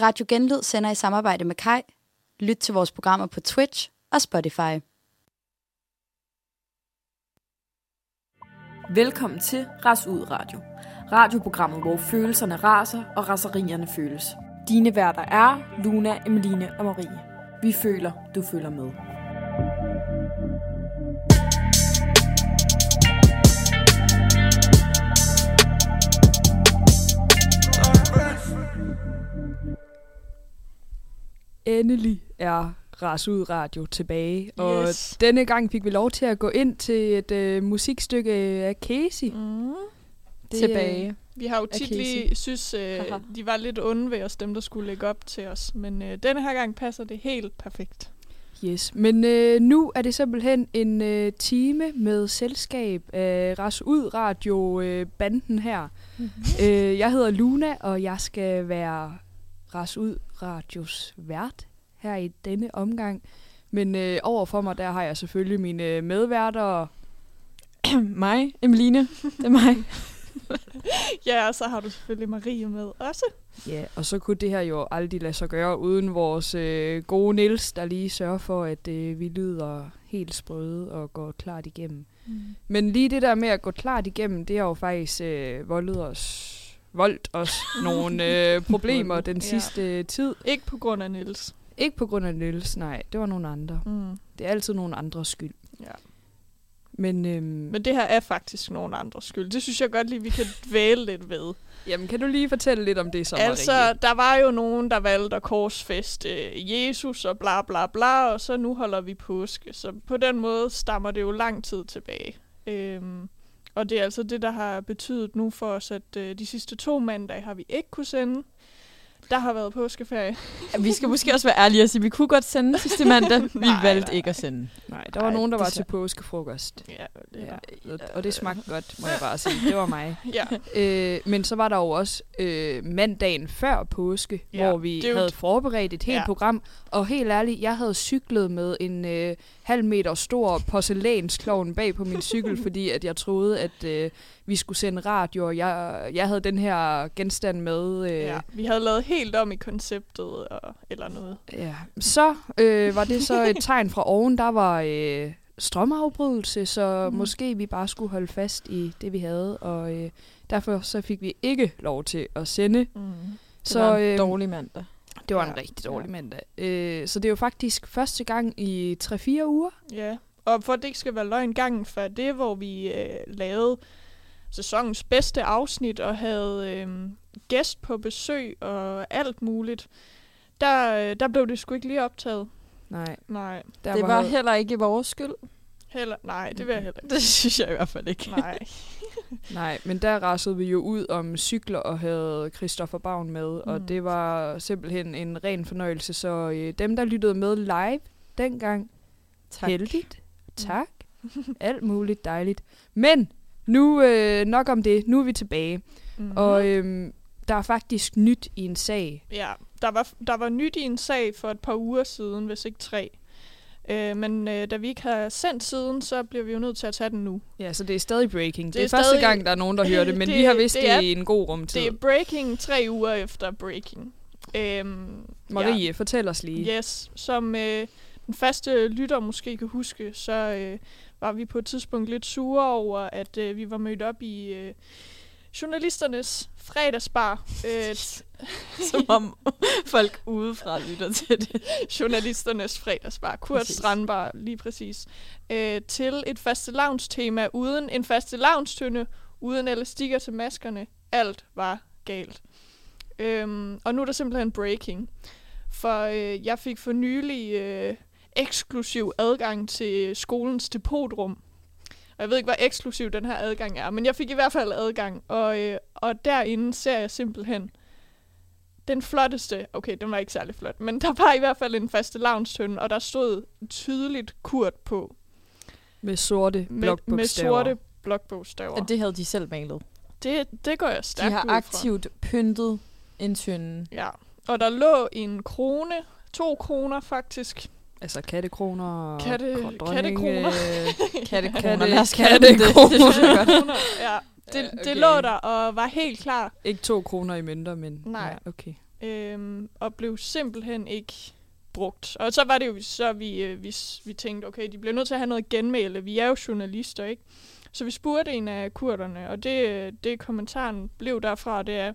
Radio Genlyd sender i samarbejde med Kai. Lyt til vores programmer på Twitch og Spotify. Velkommen til Ras Ud Radio. Radioprogrammet, hvor følelserne raser og raserierne føles. Dine værter er Luna, Emeline og Marie. Vi føler, du føler med. Endelig er Ras Ud Radio tilbage, og Yes. denne gang fik vi lov til at gå ind til et øh, musikstykke af Casey. Mm. Det, Tilbage. Vi har jo tit lige synes, øh, de var lidt onde ved os, dem der skulle lægge op til os. Men øh, denne her gang passer det helt perfekt. Yes, men øh, nu er det simpelthen en øh, time med selskab af Ras Ud Radio øh, banden her. Mm-hmm. øh, jeg hedder Luna, og jeg skal være Ras Ud Radios vært her i denne omgang. Men øh, overfor mig, der har jeg selvfølgelig mine øh, medværter. mig, Emeline. Det er mig. Ja, og så har du selvfølgelig Marie med også. Ja, og så kunne det her jo aldrig lade sig gøre uden vores øh, gode Nils, der lige sørger for, at øh, vi lyder helt sprøde og går klart igennem. Mm. Men lige det der med at gå klart igennem, det har jo faktisk øh, voldet os, voldt os nogle øh, problemer den Ja. sidste tid. Ikke på grund af Niels. Ikke på grund af Nils, nej, det var nogle andre. Mm. Det er altid nogle andres skyld. Ja. Men, øhm, Men det her er faktisk nogen andres skyld. Det synes jeg godt lige, vi kan dvæle lidt ved. jamen, kan du lige fortælle lidt om det så, altså, Marie? der var jo nogen, der valgte at korsfeste øh, Jesus og bla bla bla, og så nu holder vi påske. Så på den måde stammer det jo lang tid tilbage. Øhm, og det er altså det, der har betydet nu for os, at øh, de sidste to mandage har vi ikke kunne sende. Der har været påskeferie. Vi skal måske også være ærlige og sige, at vi kunne godt sende sidste mandag. Vi Nej, valgte nej, ikke at sende. Nej, der var Ej, nogen, der var til påskefrokost. Ja, det Ja, ja. og- det smagte godt, må jeg bare sige. Det var mig. ja. Øh, men så var der jo også øh, mandagen før påske, Ja, hvor vi jo havde forberedt et helt Ja. program. Og helt ærligt, jeg havde cyklet med en øh, halv meter stor porcelænsklovn bag på min cykel, fordi at jeg troede, at øh, vi skulle sende radio, og jeg, jeg havde den her genstand med. Øh, ja. Vi havde lavet helt om i konceptet, og, eller noget. Ja, så øh, var det så et tegn fra oven, der var øh, strømafbrydelse, så Mm. måske vi bare skulle holde fast i det, vi havde, og øh, derfor så fik vi ikke lov til at sende. Mm. Det Så var en øh, dårlig mandag. det var Ja. en rigtig dårlig Ja. mandag. Øh, så det er jo faktisk første gang i 3-4 uger. Ja, og for at det ikke skal være løgn gangen før det, hvor vi øh, lavede sæsonens bedste afsnit og havde øh, gæst på besøg og alt muligt, der, øh, der blev det sgu ikke lige optaget. Nej, Nej, der Det var heller ikke vores skyld. heller, nej, det vil jeg heller ikke. Det synes jeg i hvert fald ikke. Nej. Nej, men der rasede vi jo ud om cykler og havde Christoffer Bavn med, mm. og Mm. det var simpelthen en ren fornøjelse. Så øh, dem, der lyttede med live dengang, Tak. heldigt, tak, alt muligt dejligt. Men nu øh, nok om det, nu er vi tilbage, Mm-hmm. mm. og øh, der er faktisk nyt i en sag. Ja, der var, der var nyt i en sag for et par uger siden, hvis ikke tre. Øh, men øh, da vi ikke har sendt siden, så bliver vi jo nødt til at tage den nu. Ja, så det er stadig breaking. Det, Det det er er første stadig- gang, der er nogen, der hører det, men Det- vi har vidst det det, er- i en god rumtid. Det er breaking tre uger efter breaking. Øhm, Marie, fortæl os lige. Yes, som øh, den faste lytter måske kan huske, så øh, var vi på et tidspunkt lidt sure over, at øh, vi var mødt op i øh, journalisternes fredagsbar. Øh, Som om folk udefra lytter til det. journalisternes fredagsbar, Kurt Præcis. Strandbar, lige præcis. Øh, til et faste tema uden en faste tønde uden elastikker til maskerne. Alt var galt. Øhm, og nu er der simpelthen breaking. For øh, jeg fik for nylig øh, eksklusiv adgang til skolens depotrum. Og jeg ved ikke, hvor eksklusiv den her adgang er, men jeg fik i hvert fald adgang. Og, øh, og derinde ser jeg simpelthen den flotteste, okay, den var ikke særlig flot, men der var i hvert fald en faste tønde, og der stod tydeligt Kurt på. Med sorte Med, blokbogstaver. med sorte blokbogstaver. Og det havde de selv malet. det, det går jeg De stærkt har ud fra. aktivt pyntet en tynde. Ja, og der lå en krone, to kroner faktisk. Altså kattekroner og Katte- dronning, kattekroner. øh, Kattekroner, Katte- lad os kalde det. Det synes jeg godt. Kroner, ja, det, Ja, det okay. lå der og var helt klar. Ikke to kroner i mønter, men Nej. Ja, okay. øhm, og blev simpelthen ikke brugt. Og så var det jo så, vi, øh, vi, vi tænkte, okay, de bliver nødt til at have noget genmæle. Vi er jo journalister, ikke? Så vi spurgte en af kurderne, og det, det kommentaren blev derfra, det er,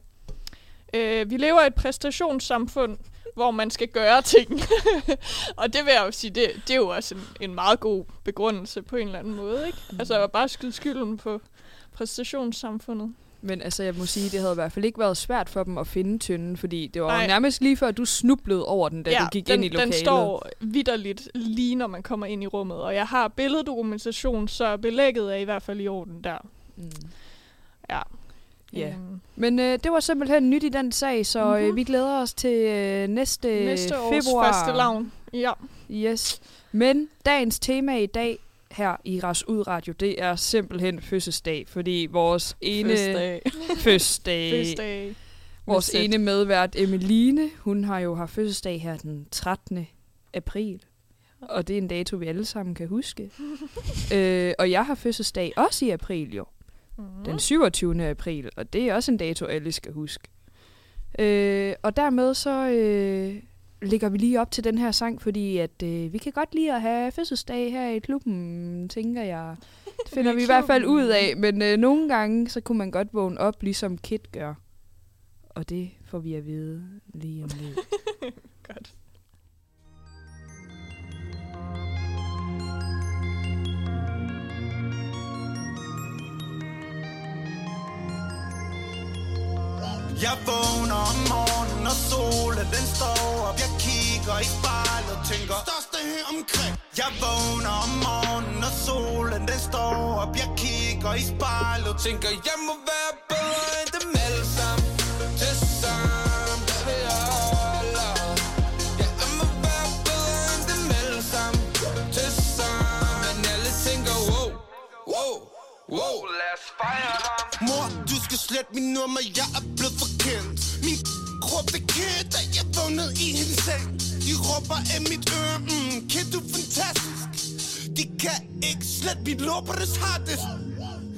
øh, vi lever i et præstationssamfund, hvor man skal gøre ting. og det vil jeg jo sige, det, det er jo også en, en meget god begrundelse på en eller anden måde, ikke? Altså bare skyde skylden på præstationssamfundet. Men altså, jeg må sige, det havde i hvert fald ikke været svært for dem at finde tynden, fordi det var Nej. jo nærmest lige før, du snublede over den, da ja, du gik den, ind i lokalet. den står vidderligt lige når man kommer ind i rummet, og jeg har billeddokumentation, så belægget er i hvert fald i orden der. Mm. Ja. Ja. Øhm, Men øh, det var simpelthen nyt i den sag, så mm-hmm. øh, Mhm. vi glæder os til øh, næste, næste års februar. faste lavn. Ja. Yes. Men dagens tema i dag her i Ras Ud Radio, det er simpelthen fødselsdag, fordi vores ene Fødselsdag. vores Z. ene medvært Emeline, hun har jo haft fødselsdag her den 13. april. Og det er en dato, vi alle sammen kan huske. øh, og jeg har fødselsdag også i april jo. Mm. Den 27. april, og det er også en dato, alle skal huske. Øh, og dermed så øh, lægger vi lige op til den her sang, fordi at øh, vi kan godt lide at have fødselsdag her i klubben, tænker jeg. Det finder vi i hvert fald ud af, men øh, nogle gange, så kunne man godt vågne op, ligesom Kit gør. Og det får vi at vide lige om lidt. Godt. Jeg vågner om morgenen, og solen den står op. Jeg kigger i spejlet og tænker Største her omkring. Jeg vågner om morgenen, og solen den står op. Jeg kigger i spejlet og tænker Jeg må være bedre end dem alle sammen. Til sammen, der vil holde Ja, jeg må være bedre end dem alle sammen. Til sammen Men alle tænker wow, wow, wow. Lad os fejre ham. Mor, du skal slette min nummer, jeg er blevet forkendt Min råbte kæt, da jeg vågnede i hendes seng. De råber af mit øre, mm, kæt du er fantastisk? De kan ikke slet mit lår på det hardest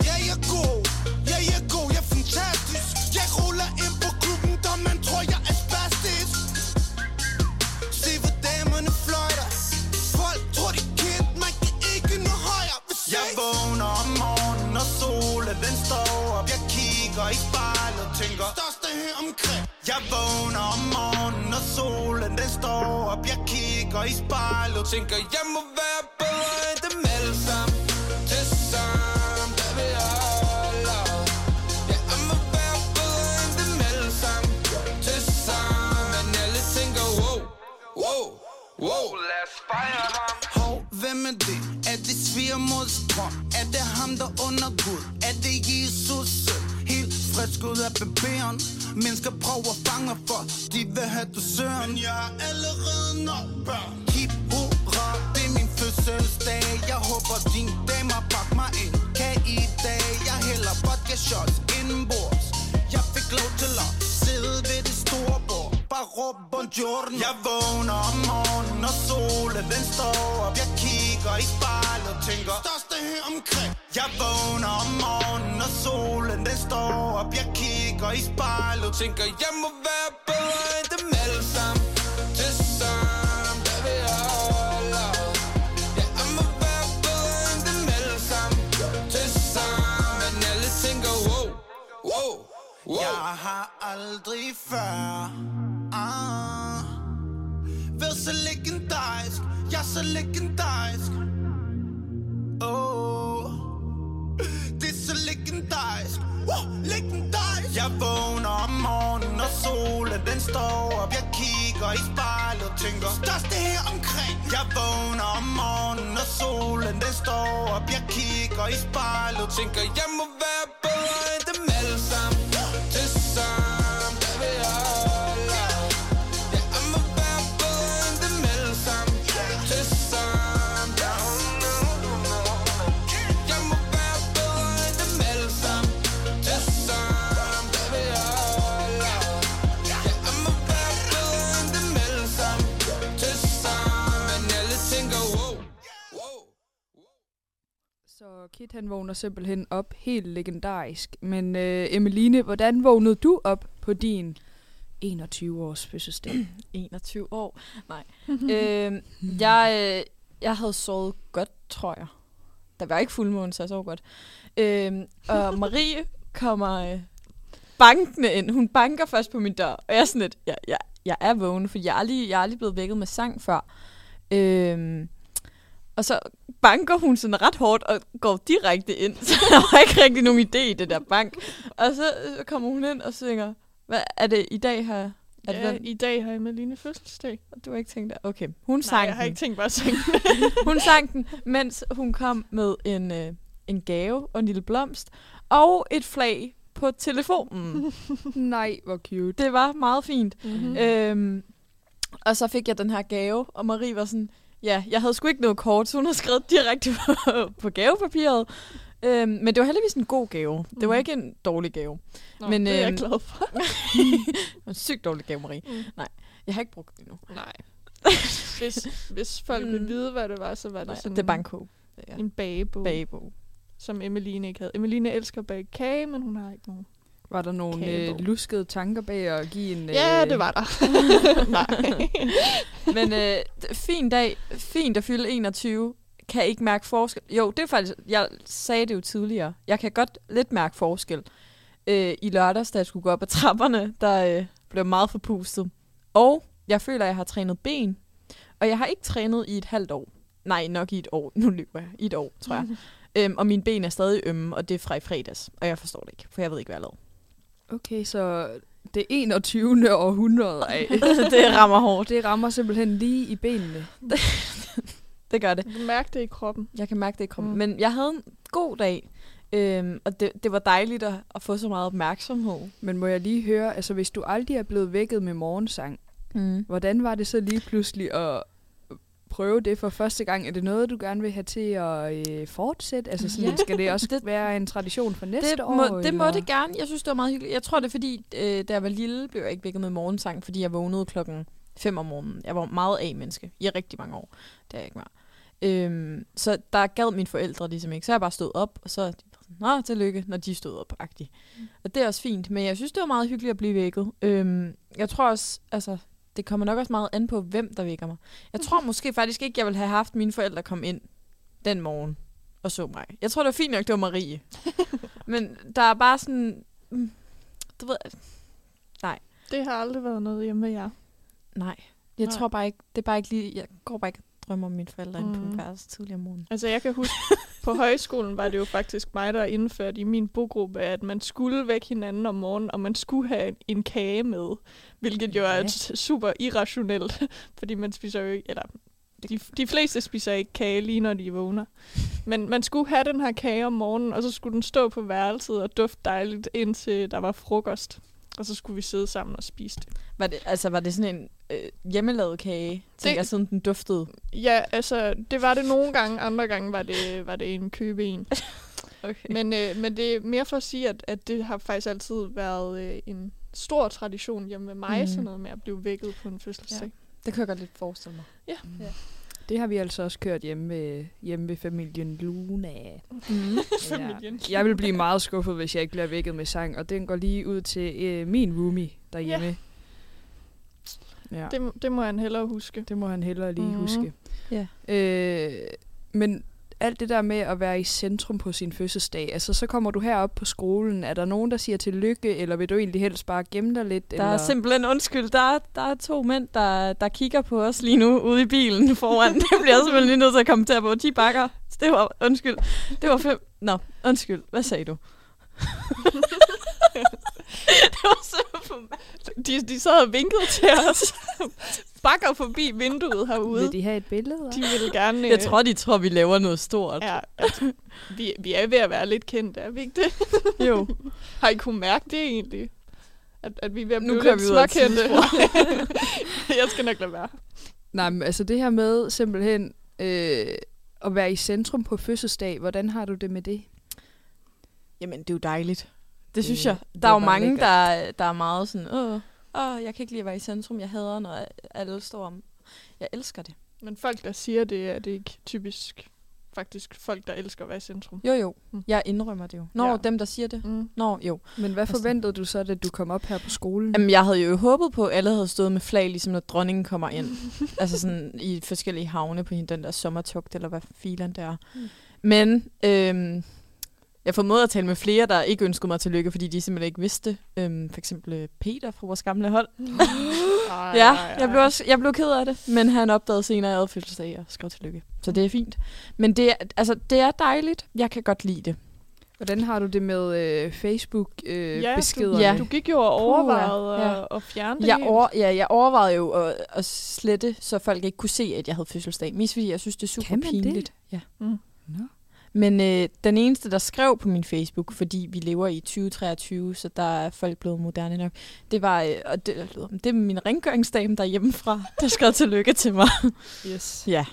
Ja, jeg er god, ja, jeg er god, jeg er fantastisk. Jeg ruller ind på klubben, der man tror, jeg er spastisk. Jeg vågner om morgenen, og solen den står op Jeg kigger i spejlet og tænker Jeg må være bedre end dem alle sammen Til sammen, der vil jeg holde Ja, jeg må være bedre end dem alle sammen Til sammen, men alle tænker wow, wow, wow Lad os fejre ham Hov, hvem er det? Er det svigermors drøm? Er det ham, der under Gud? Er det Jesus søn? Helt frisk ud af baberen Mennesker prøver at fange for. De vil have du søren. Men jeg har allerede nok børn. Hip hurra, det er min fødselsdag. Jeg håber din dame har bak mig ind. Kan i dag? Jeg hælder vodka shots indenbords. Jeg fik lov til at sidde ved det store bord. Bare råb buongiorno Jeg vågner om morgenen og solen den står op. Jeg kigger i spejl og tænker Største her omkring. Jeg vågner om morgenen og solen den står op. Jeg kigger i spejl og tænker Jeg må være bedre end dem alle sammen. Til sammen, hvad vil jeg holde Ja, jeg må være bedre end dem alle sammen. Til sammen, alle tænker wow, wow, wow. Jeg har aldrig før ah, været så legendarisk. Jeg er så legendarisk. Oh Det er så legendarisk. Wow, Legendarisk. Jeg vågner om morgenen og solen den står op. Jeg kigger i spejlet og tænker Største her omkring? Jeg vågner om morgenen og solen den står op. Jeg kigger i spejlet og tænker Jeg må være Kit han vågner simpelthen op helt legendarisk. Men øh, Emeline, hvordan vågnede du op på din 21 års fødselsdag? 21 år. Nej. øhm, jeg, øh, jeg havde sovet godt, tror jeg. Der var ikke fuldmåne, så jeg sov godt. Øhm, og Marie kommer øh, bankende ind. Hun banker først på min dør, og jeg er sådan lidt, jeg, jeg, jeg er vågen, for jeg er, lige, jeg er lige blevet vækket med sang før. Øhm, og så banker hun sådan ret hårdt og går direkte ind. Så der var ikke rigtig nogen idé i det der bank. Og så, så kommer hun ind og synger, hvad er det i dag her? Er det Ja, den? I dag har Emeline fødselsdag. Du har ikke tænkt dig? Okay. Hun Nej, sang jeg har den. ikke tænkt mig at synge Hun sang den, mens hun kom med en, øh, en gave og en lille blomst og et flag på telefonen. Nej, hvor cute. Det var meget fint. mm-hmm. Øhm, og så fik jeg den her gave, og Marie var sådan, ja, jeg havde sgu ikke noget kort, så hun har skrevet direkte på, på gavepapiret. Øhm, men det var heldigvis en god gave. Det var Mhm. ikke en dårlig gave. Nå, men, det er jeg øhm, glad for. en sygt dårlig gave, Marie. Mm. Nej, jeg har ikke brugt det endnu. Nej. Hvis, hvis folk Mm. vil vide, hvad det var, så var det Nej, sådan det er banko. Ja. en bagebog, Bagebog. som Emeline ikke havde. Emeline elsker at bage kage, men hun har ikke nogen. Var der nogle øh, luskede tanker bag at give en... Ja, øh, det var der. Nej. Men øh, fin dag, fint at fylde 21, kan ikke mærke forskel. Jo, det er faktisk, jeg sagde det jo tidligere, jeg kan godt lidt mærke forskel. Øh, I lørdags, da jeg skulle gå op ad trapperne, der øh, blev meget forpustet. Og jeg føler, at jeg har trænet ben, og jeg har ikke trænet i et halvt år. Nej, nok i et år. Nu lyver jeg. I et år, tror jeg. øhm, og mine ben er stadig ømme, og det er fra i fredags. Og jeg forstår det ikke, for jeg ved ikke, hvad jeg lavede. Okay, så det 21. århundrede af. det rammer hårdt. Det rammer simpelthen lige i benene. Det gør det. Du mærkte det i kroppen. Jeg kan mærke det i kroppen. Mm. Men jeg havde en god dag, øhm, og det, det var dejligt at, at få så meget opmærksomhed. Men må jeg lige høre, altså hvis du aldrig er blevet vækket med morgensang, Mm. hvordan var det så lige pludselig at prøve det for første gang? Er det noget, du gerne vil have til at øh, fortsætte? Altså sådan, Ja. skal det også Det- være en tradition for næste Det, år? må, det må det gerne. Jeg synes, det var meget hyggeligt. Jeg tror, det er fordi, øh, da jeg var lille, blev jeg ikke vækket med morgensang, fordi jeg vågnede klokken 5 om morgenen. Jeg var meget A-menneske i rigtig mange år. Det er jeg ikke var. Øhm, så der gad mine forældre ligesom ikke. Så jeg bare stod op, og så Nå, tillykke, når de stod op, agtigt. Mm. Og det er også fint, men jeg synes, det var meget hyggeligt at blive vækket. Øhm, jeg tror også, altså, det kommer nok også meget an på, hvem der vækker mig. Jeg tror måske faktisk ikke, jeg ville have haft mine forældre komme ind den morgen og så mig. Jeg tror, det var fint nok, det var Marie. men der er bare sådan... mm, Du ved, Det har aldrig været noget hjemme med jer. nej. Jeg Nej. tror bare ikke, det er bare ikke lige... Jeg går bare ikke drømmer mine forældre mm. inde på min værelse tidligere om morgenen. Altså, jeg kan huske, på højskolen var det jo faktisk mig, der indførte i min bogruppe, at man skulle vække hinanden om morgenen, og man skulle have en, en kage med. Hvilket jo er Ja. et super irrationelt, fordi man spiser jo ikke, eller de, de fleste spiser ikke kage lige når de vågner. Men man skulle have den her kage om morgenen, og så skulle den stå på værelset og dufte dejligt, indtil der var frokost. Og så skulle vi sidde sammen og spise det. Var det, altså, var det sådan en øh, hjemmelavet kage? Tænker jeg, siden den duftede. Ja, altså, det var det nogle gange, andre gange var det, var det en købe en. Okay. Men, øh, men det er mere for at sige, at, at det har faktisk altid været øh, en stor tradition hjemme med mig, mm. sådan noget med at blive vækket på en fødselsdag. Det kan jeg godt lidt forestille mig. Ja. Ja. Det har vi altså også kørt hjemme ved, hjemme ved familien Luna. Mm. Familien. Jeg vil blive meget skuffet, hvis jeg ikke bliver vækket med sang, og den går lige ud til øh, min roomie derhjemme. Ja. Det, må- det må han hellere huske. Det må han hellere lige Mhm. mm. huske. Ja. Øh, men alt det der med at være i centrum på sin fødselsdag, altså så kommer du herop på skolen. Er der nogen, der siger tillykke, eller vil du egentlig helst bare gemme dig lidt? Der eller? er simpelthen, undskyld, der er, der er to mænd, der, der kigger på os lige nu ude i bilen foran. det bliver jeg simpelthen lige nødt til at kommentere på. De bakker. Det var, undskyld. Det var fem. Nå, undskyld. Hvad sagde du? det var simpelthen De, de sad og vinkede til os. Bakker forbi vinduet herude. Vil de have et billede? De ville gerne... Jeg tror, de tror, vi laver noget stort. Ja, altså, vi, vi er ved at være lidt kendte, er vi ikke det? Jo. Har I kunne mærke det egentlig? At, at vi er ved at Nu blive kører lidt småkendte. jeg skal nok lade være. Nej, men altså det her med simpelthen øh, at være i centrum på fødselsdag, hvordan har du det med det? Jamen, det er jo dejligt. Det synes Ja, jeg. Der er er jo mange, lækkert. der, der er meget sådan, åh, åh, jeg kan ikke lide at være i centrum. Jeg hader, når alle står om. Jeg elsker det. Men folk, der siger det, er det ikke typisk faktisk folk, der elsker at være i centrum. Jo, jo. Mm. Jeg indrømmer det jo. Nå, Ja. ja. dem, der siger det. Mm. Nå, jo. Men hvad Altså- forventede du så, da du kom op her på skolen? Jamen, jeg havde jo håbet på, at alle havde stået med flag, ligesom når dronningen kommer ind. altså sådan i forskellige havne på hende, den der sommertugt, eller hvad filen der er. Mm. Men øhm, jeg formåede at tale med flere, der ikke ønskede mig tillykke, fordi de simpelthen ikke vidste det. Øhm, for eksempel øh, Peter fra vores gamle hold. Ej, Ja, ej, jeg blev, også, jeg blev ked af det, men han opdagede senere, at jeg havde fødselsdag og skrev tillykke. Så det er fint. Men det er, altså, det er dejligt. Jeg kan godt lide det. Hvordan har du det med øh, Facebook-beskederne? Ja, Øh, beskederne? Ja. Du gik jo og overvejede ja. at, at fjerne det Jeg, helt. over, ja, jeg overvejede jo at, at slette, så folk ikke kunne se, at jeg havde fødselsdag. Mest fordi jeg synes, det er super Kan man det? pinligt. Ja. Mm. Nå. Men øh, den eneste, der skrev på min Facebook, fordi vi lever i 2023, så der er folk blevet moderne nok, det var, øh, og det, det er min rengøringsdame derhjemmefra, der skrev tillykke til mig. Yes. Ja,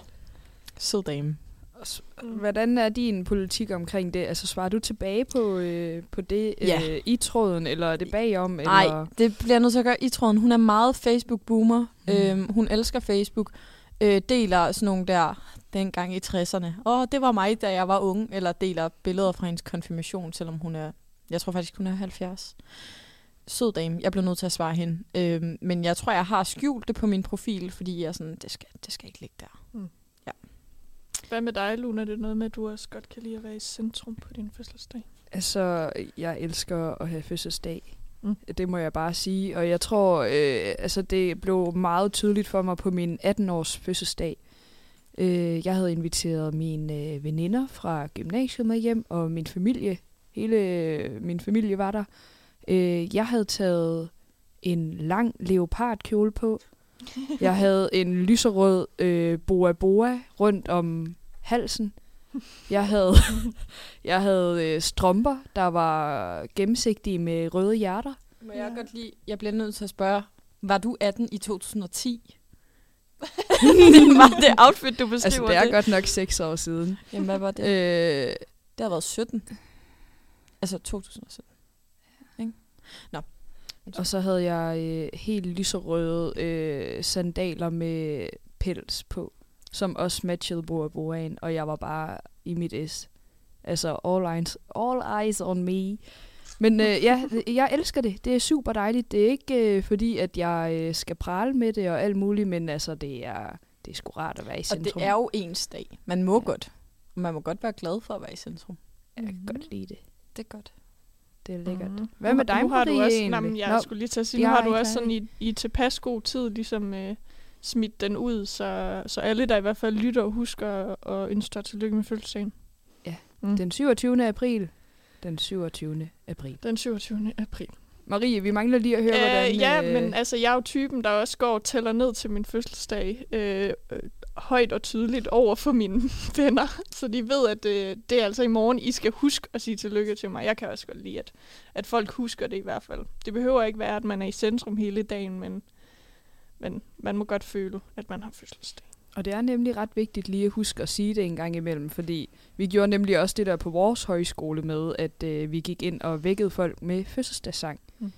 sød dame. Hvordan er din politik omkring det? Altså svarer du tilbage på, øh, på det Ja. øh, i tråden, eller er det bagom? Nej, det bliver jeg nødt til at gøre i tråden. Hun er meget Facebook-boomer. Mm. Øhm, hun elsker Facebook. Øh, deler sådan nogle der, dengang i 60'erne. Åh, det var mig, da jeg var ung. Eller deler billeder fra hendes konfirmation, selvom hun er, jeg tror faktisk, hun er 70. Sød dame. Jeg blev nødt til at svare hende. Øhm, men jeg tror, jeg har skjult det på min profil, fordi jeg er sådan, det skal, det skal ikke ligge der. Hvad med dig, Luna? Det er noget med, at du også godt kan lide at være i centrum på din fødselsdag. Altså, jeg elsker at have fødselsdag. Mm. Det må jeg bare sige. Og jeg tror, øh, altså det blev meget tydeligt for mig på min 18-års fødselsdag. Øh, jeg havde inviteret mine øh, veninder fra gymnasiet med hjem, og min familie. Hele øh, min familie var der. Øh, jeg havde taget en lang leopardkjole på. Jeg havde en lyserød øh, boa boa rundt om halsen. Jeg havde, jeg havde øh, strømper, der var gennemsigtige med røde hjerter. Må jeg godt lide, jeg bliver nødt til at spørge, var du 18 i 2010? var det outfit, du beskriver Altså, det er godt nok seks år siden. Jamen, hvad var det? Øh, Det har været 17. Altså 2017. og så havde jeg øh, helt lyserøde øh, sandaler med pels på, som også matchede Boa og jeg var bare i mit S. Altså, all eyes, all eyes on me. Men øh, ja, jeg elsker det. Det er super dejligt. Det er ikke øh, fordi, at jeg øh, skal prale med det og alt muligt, men altså, det er, det er sgu rart at være i Og centrum. det er jo ens dag. Man må ja. godt. Man må godt være glad for at være i centrum. Jeg kan godt lide det. Det er godt. Det er lækkert. Mhm. Hvad med dig, nu har du også, nej, men jeg Nå, skulle lige til at sige, nu har du også sådan i, i tilpas god tid ligesom øh, smidt den ud, så, så alle, der i hvert fald lytter og husker at ønske dig tillykke med fødselsdagen. Den 27. april. Den 27. april. Den 27. april. Marie, vi mangler lige at høre, hvordan... Øh, ja, øh, men altså, jeg er jo typen, der også går og tæller ned til min fødselsdag. Øh, øh, højt og tydeligt over for mine venner. Så de ved, at øh, det er altså i morgen, I skal huske at sige tillykke til mig. Jeg kan også godt lide, at, at folk husker det i hvert fald. Det behøver ikke være, at man er i centrum hele dagen, men, men man må godt føle, at man har fødselsdag. Og det er nemlig ret vigtigt lige at huske at sige det en gang imellem, fordi vi gjorde nemlig også det der på vores højskole med, at øh, vi gik ind og vækkede folk med fødselsdagssang. Mm.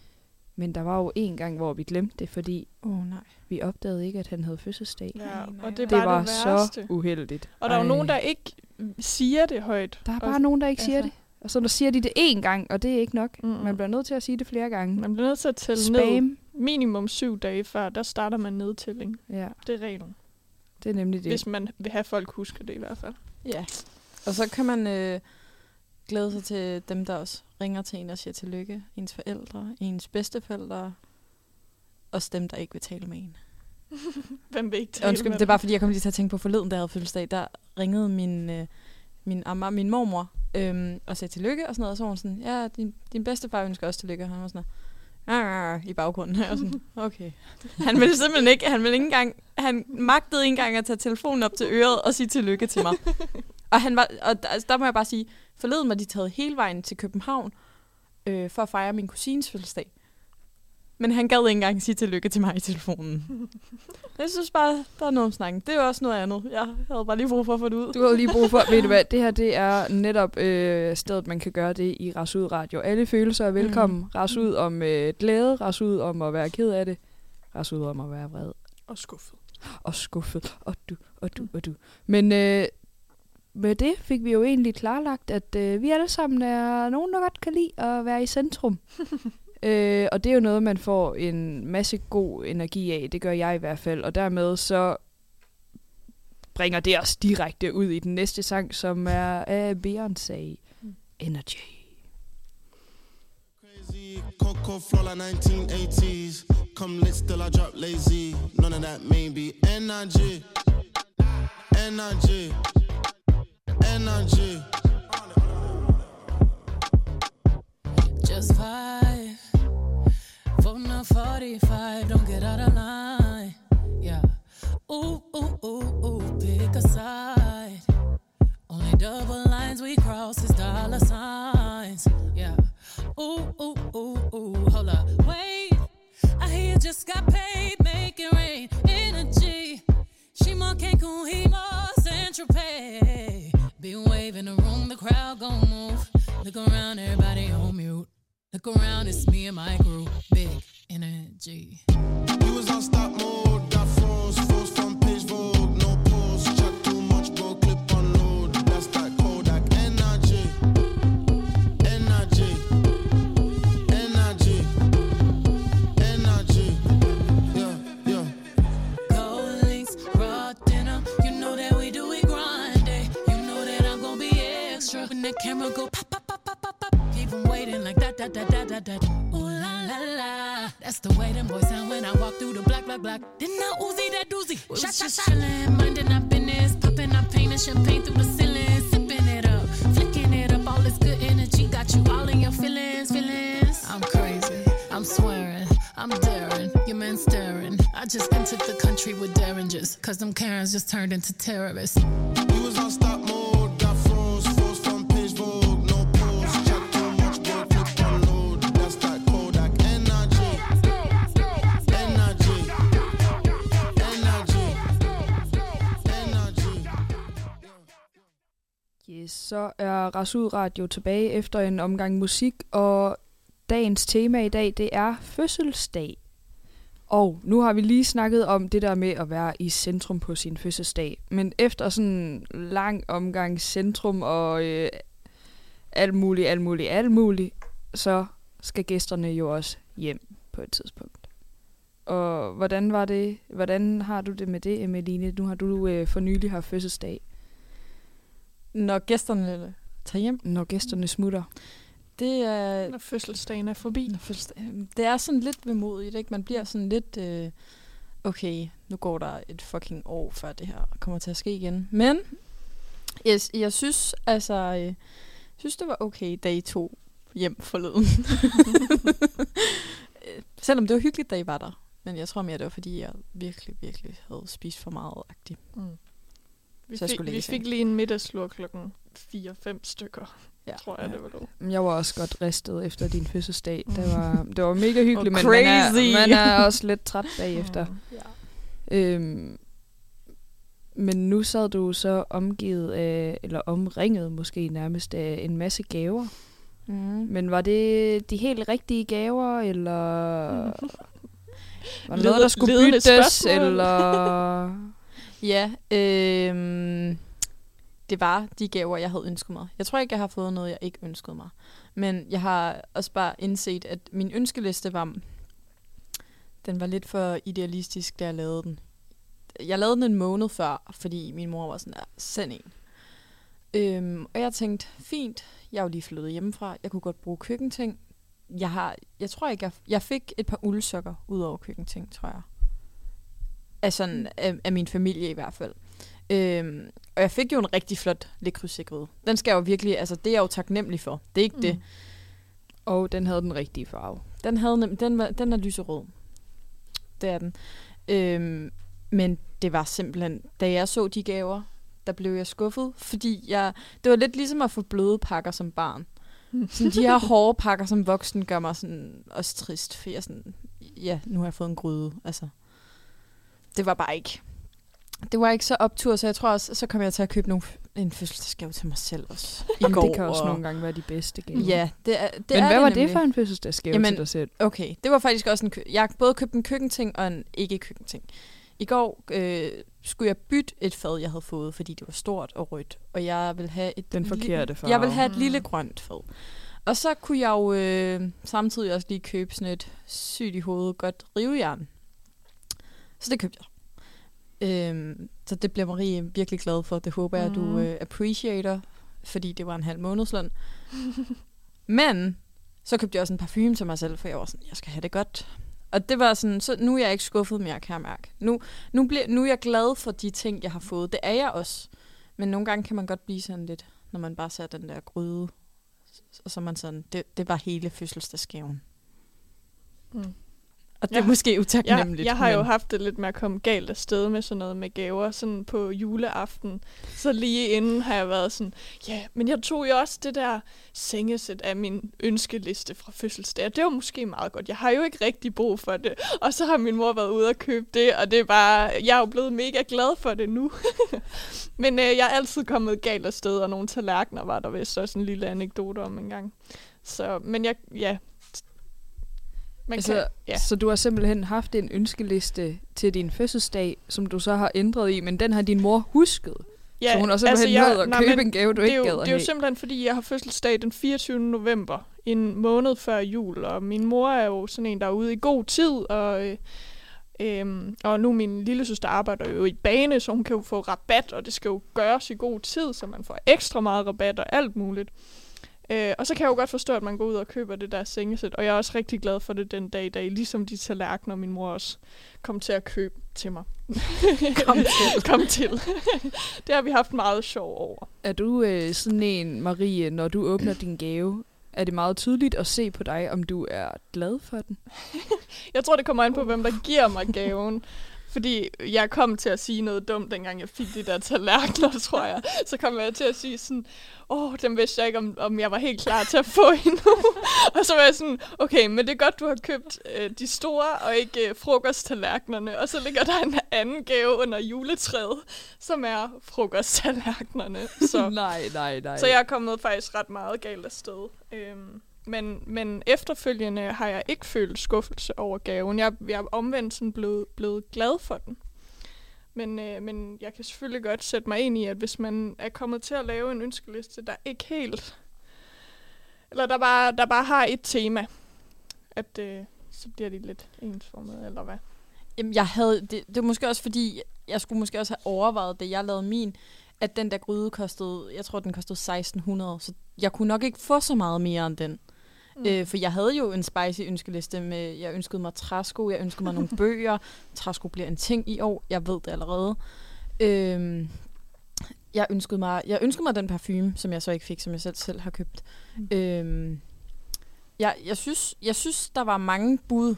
Men der var jo en gang, hvor vi glemte det, fordi oh, nej. vi opdagede ikke, at han havde fødselsdag. Ja, nej, nej. og det er det var det værste. så uheldigt. Og der er jo nogen, der ikke siger det højt. Der er Og- bare nogen, der ikke siger altså- det. Og så der siger de det én gang, og det er ikke nok. Mm. Man bliver nødt til at sige det flere gange. Man bliver nødt til at tælle ned. Spam. Minimum syv dage før, der starter man nedtælling. Ja, Det er reglen. det er nemlig det. Hvis man vil have folk husker det i hvert fald. Ja. Og så kan man øh, glæde sig til dem, der også ringer til en og siger tillykke. Ens forældre, ens bedsteforældre. Også dem, der ikke vil tale med en. Hvem vil ikke tale Undskyld, med det er bare fordi, jeg kom lige til at tænke på forleden, da jeg havde fødselsdag. Der ringede min, øh, min, amma, min mormor øhm, og sagde tillykke og sådan noget. Og så var hun sådan, ja, din, din bedstefar ønsker også tillykke. Og han var sådan, "Ah," i baggrunden. Og sådan, okay. Han ville simpelthen ikke, han ville ikke engang, han magtede ikke engang at tage telefonen op til øret og sige tillykke til mig. og han var, og der, altså, der må jeg bare sige, forleden var de taget hele vejen til København øh, for at fejre min kusines fødselsdag. Men han gad ikke engang sige tillykke til mig i telefonen. Jeg synes bare, der er noget om snakken. Det er jo også noget andet. Jeg havde bare lige brug for at få det ud. Du har lige brug for, ved du hvad, det her det er netop øh, stedet, man kan gøre det i Ras Ud Radio. Alle følelser er velkommen. Mm. Ras ud om øh, glæde, ras ud om at være ked af det, ras ud om at være vred Og skuffet. og skuffet, og du, og du, og du. Men øh, med det fik vi jo egentlig klarlagt, at øh, vi alle sammen er nogen, der godt kan lide at være i centrum. øh, og det er jo noget, man får en masse god energi af. Det gør jeg i hvert fald. Og dermed så bringer det os direkte ud i den næste sang, som er af Beyoncé. Energy. Crazy, Coco like 1980s. Come lit, still I drop lazy. None of that maybe. Energy, energy, energy. Just five. Voting on 45, don't get out of line. Yeah. Ooh, ooh, ooh, ooh, pick a side. Only double lines we cross is dollar signs. Yeah. Ooh, ooh, ooh, ooh, hold up. Wait. Look around, everybody on mute. Look around, it's me and my crew. Big energy. You was on stop mode, got froze, waiting like that, that, that, that, that, that. Ooh la la la. That's the way them boys sound when I walk through the black, black, black. Then I Uzi that doozy. Shot, shot, shot. Chillin', minding our business. Popping up painting champagne through the ceiling. sippin' it up, flicking it up. All this good energy got you all in your feelings, feelings. I'm crazy. I'm swearing. I'm daring. Your man staring. I just entered the country with derringers. Cause them Karens just turned into terrorists. You was on stop mode, got froze, så er Rasud Radio tilbage efter en omgang musik, og dagens tema i dag, det er fødselsdag. Og nu har vi lige snakket om det der med at være i centrum på sin fødselsdag. Men efter sådan en lang omgang centrum og øh, alt muligt, alt muligt, alt muligt, så skal gæsterne jo også hjem på et tidspunkt. Og hvordan var det? Hvordan har du det med det, Emeline? Nu har du øh, for nylig haft fødselsdag. Når gæsterne tager hjem, Når gæsterne smutter. det er... Når fødselsdagen er forbi. Når fødselsdag- Det er sådan lidt vemodigt, ikke? Man bliver sådan lidt... Øh, okay, nu går der et fucking år, før det her kommer til at ske igen. Men jeg, jeg synes, altså... Øh, jeg synes, det var okay, da I tog hjem forleden. Øh, Selvom det var hyggeligt, da I var der. Men jeg tror mere, det var, fordi jeg virkelig, virkelig havde spist for meget agtigt. Mm. Vi, Så jeg fik, vi fik lige en middagslur klokken 4-5 stykker, Ja. tror jeg, det var lov. Jeg var også godt ristet efter din fødselsdag. Det var, det var mega hyggeligt, men man er, man er også lidt træt bagefter. Mm. Ja. Øhm, men nu sad du så omgivet af, eller omringet måske nærmest af en masse gaver. Mm. Men var det de helt rigtige gaver, eller var der Led- noget, der skulle byttes, eller... Ja, øh, det var de gaver, jeg havde ønsket mig. Jeg tror ikke, jeg har fået noget, jeg ikke ønskede mig. Men jeg har også bare indset, at min ønskeliste var, den var lidt for idealistisk, da jeg lavede den. Jeg lavede den en måned før, fordi min mor var sådan der, send en. Øhm, og jeg tænkte, fint, jeg er jo lige flyttet hjemmefra, jeg kunne godt bruge køkkenting. Jeg har, jeg tror ikke, jeg, jeg fik et par uldsokker ud over køkkenting, tror jeg. Af, sådan, af, af min familie i hvert fald. Øhm, og jeg fik jo en rigtig flot lekrysikkerhed. Den skal jeg jo virkelig, altså det er jeg jo taknemmelig for. Det er ikke mm. det. Og den havde den rigtige farve. Den, havde, nem- den, var, den er lyserød. Det er den. Øhm, men det var simpelthen, da jeg så de gaver, der blev jeg skuffet, fordi jeg, det var lidt ligesom at få bløde pakker som barn. Sådan de her hårde pakker som voksen gør mig sådan også trist, for jeg sådan, ja, nu har jeg fået en gryde, altså. Det var bare ikke. Det var ikke så optur, så jeg tror også, så kom jeg til at købe nogle, en fødselsdagsgave til mig selv også. I Jamen, går, det kan også og- nogle gange være de bedste gaver. Ja, det er, det Men er hvad var det nemlig. for en fødselsdagsgave Jamen, til dig selv? Okay, det var faktisk også en kø- Jeg har både købt en køkkenting og en ikke-køkkenting. i går øh, skulle jeg bytte et fad, jeg havde fået, fordi det var stort og rødt, og jeg vil have et Den forkerte farve. Jeg vil have et Mm. lille grønt fad. Og så kunne jeg jo øh, samtidig også lige købe sådan et sygt i hovedet godt rivejern. Så det købte jeg. Øhm, så det bliver Marie virkelig glad for. Det håber jeg, du Mhm. øh, appreciater, fordi det var en halv månedsløn. Men så købte jeg også en parfume til mig selv, for jeg var sådan, jeg skal have det godt. Og det var sådan, så nu er jeg ikke skuffet mere, kan jeg mærke. Nu, nu, bliver, nu er jeg glad for de ting, jeg har fået. Det er jeg også. Men nogle gange kan man godt blive sådan lidt, når man bare ser den der gryde, og så er man sådan, det, det var hele fødselsdagsgaven. Mm. Og det er Ja. måske Jeg, utaknemmeligt. jeg har jo men- haft det lidt med at komme galt afsted med sådan noget med gaver, sådan på juleaften. Så lige inden har jeg været sådan, ja, men jeg tog jo også det der sengesæt af min ønskeliste fra fødselsdag. Det var måske meget godt. Jeg har jo ikke rigtig brug for det. Og så har min mor været ude og købe det, og det er bare, jeg er jo blevet mega glad for det nu. men øh, jeg er altid kommet galt afsted, og nogle tallerkener var der vist også en lille anekdote om en gang. Så, men jeg, ja. Man Altså, kan, ja. Så du har simpelthen haft en ønskeliste til din fødselsdag, som du så har ændret i, men den har din mor husket. Ja, så hun har simpelthen altså, nået at nej, købe en gave, du ikke jo, gad Det er jo simpelthen, fordi jeg har fødselsdag den 24. november, en måned før jul, og min mor er jo sådan en, der er ude i god tid, og, øh, øhm, og nu min lille søster arbejder jo i bane, så hun kan jo få rabat, og det skal jo gøres i god tid, så man får ekstra meget rabat og alt muligt. Øh, og så kan jeg jo godt forstå, at man går ud og køber det der sengesæt, og jeg er også rigtig glad for det den dag i dag, ligesom de tallerkener, min mor også kom til at købe til mig. Kom til. kom til. det har vi haft meget sjov over. Er du øh, sådan en, Marie, når du åbner din gave, er det meget tydeligt at se på dig, om du er glad for den? Jeg tror, det kommer an på, hvem der giver mig gaven. Fordi jeg kom til at sige noget dumt, dengang jeg fik de der tallerkener, tror jeg. Så kom jeg til at sige sådan, åh, dem vidste jeg ikke, om, om jeg var helt klar til at få endnu. og så var jeg sådan, okay, men det er godt, du har købt øh, de store, og ikke øh, frokosttallerkenerne. Og så ligger der en anden gave under juletræet, som er frokosttallerkenerne. Så nej, nej, nej. så jeg er kommet faktisk ret meget galt afsted. Øhm, men, men efterfølgende har jeg ikke følt skuffelse over gaven. Jeg, jeg er omvendt sådan blevet, blevet glad for den. Men, øh, men jeg kan selvfølgelig godt sætte mig ind i, at hvis man er kommet til at lave en ønskeliste, der ikke helt... Eller der bare, der bare har et tema, at øh, så bliver de lidt ensformede, eller hvad? Jamen, jeg havde, det, det var måske også fordi, jeg skulle måske også have overvejet, det jeg lavede min, at den der gryde kostede, jeg tror, den kostede 1600, så jeg kunne nok ikke få så meget mere end den. Mm. Øh, for jeg havde jo en spicy ønskeliste med, jeg ønskede mig træsko, jeg ønskede mig nogle bøger. Træsko bliver en ting i år, jeg ved det allerede. Øh, jeg ønskede mig, jeg ønskede mig den parfume, som jeg så ikke fik, som jeg selv, selv har købt. Mm. Øh, jeg, jeg, synes, jeg synes, der var mange bud,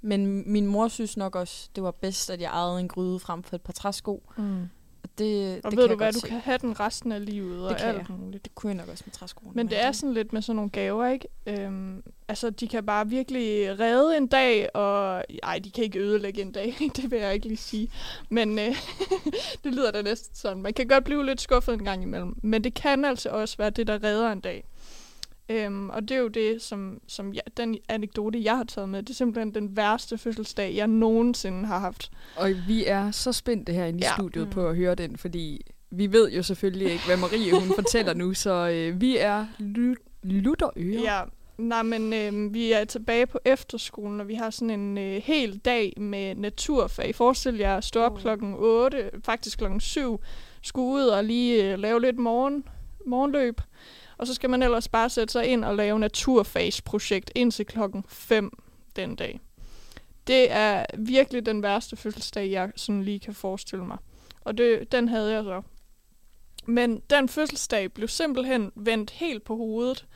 men min mor synes nok også, det var bedst, at jeg ejede en gryde frem for et par træsko. Mm. Og det, Og det ved kan du hvad, du se. kan have den resten af livet og Det kan alt jeg. muligt. Det kunne jeg nok også med træskoene. Men det er sådan lidt med sådan nogle gaver, ikke? Øhm, altså, de kan bare virkelig redde en dag, og... Ej, de kan ikke ødelægge en dag, det vil jeg ikke lige sige. Men øh, det lyder da næsten sådan. Man kan godt blive lidt skuffet en gang imellem, men det kan altså også være det, der redder en dag. Øhm, og det er jo det, som, som jeg, den anekdote, jeg har taget med. Det er simpelthen den værste fødselsdag, jeg nogensinde har haft. Og vi er så spændte herinde i Ja. studiet Mm. på at høre den, fordi vi ved jo selvfølgelig ikke, hvad Marie hun fortæller nu, så øh, vi er ly- lutterører. Ja, nej, men øh, vi er tilbage på efterskolen, og vi har sådan en øh, hel dag med naturfag. Forestil jer at stå op Uh. klokken 8, faktisk klokken 7, skulle ud og lige øh, lave lidt morgen, morgenløb. Og så skal man ellers bare sætte sig ind og lave naturfagsprojekt indtil klokken 5 den dag. Det er virkelig den værste fødselsdag, jeg sådan lige kan forestille mig. Og det, den havde jeg så. Men den fødselsdag blev simpelthen vendt helt på hovedet,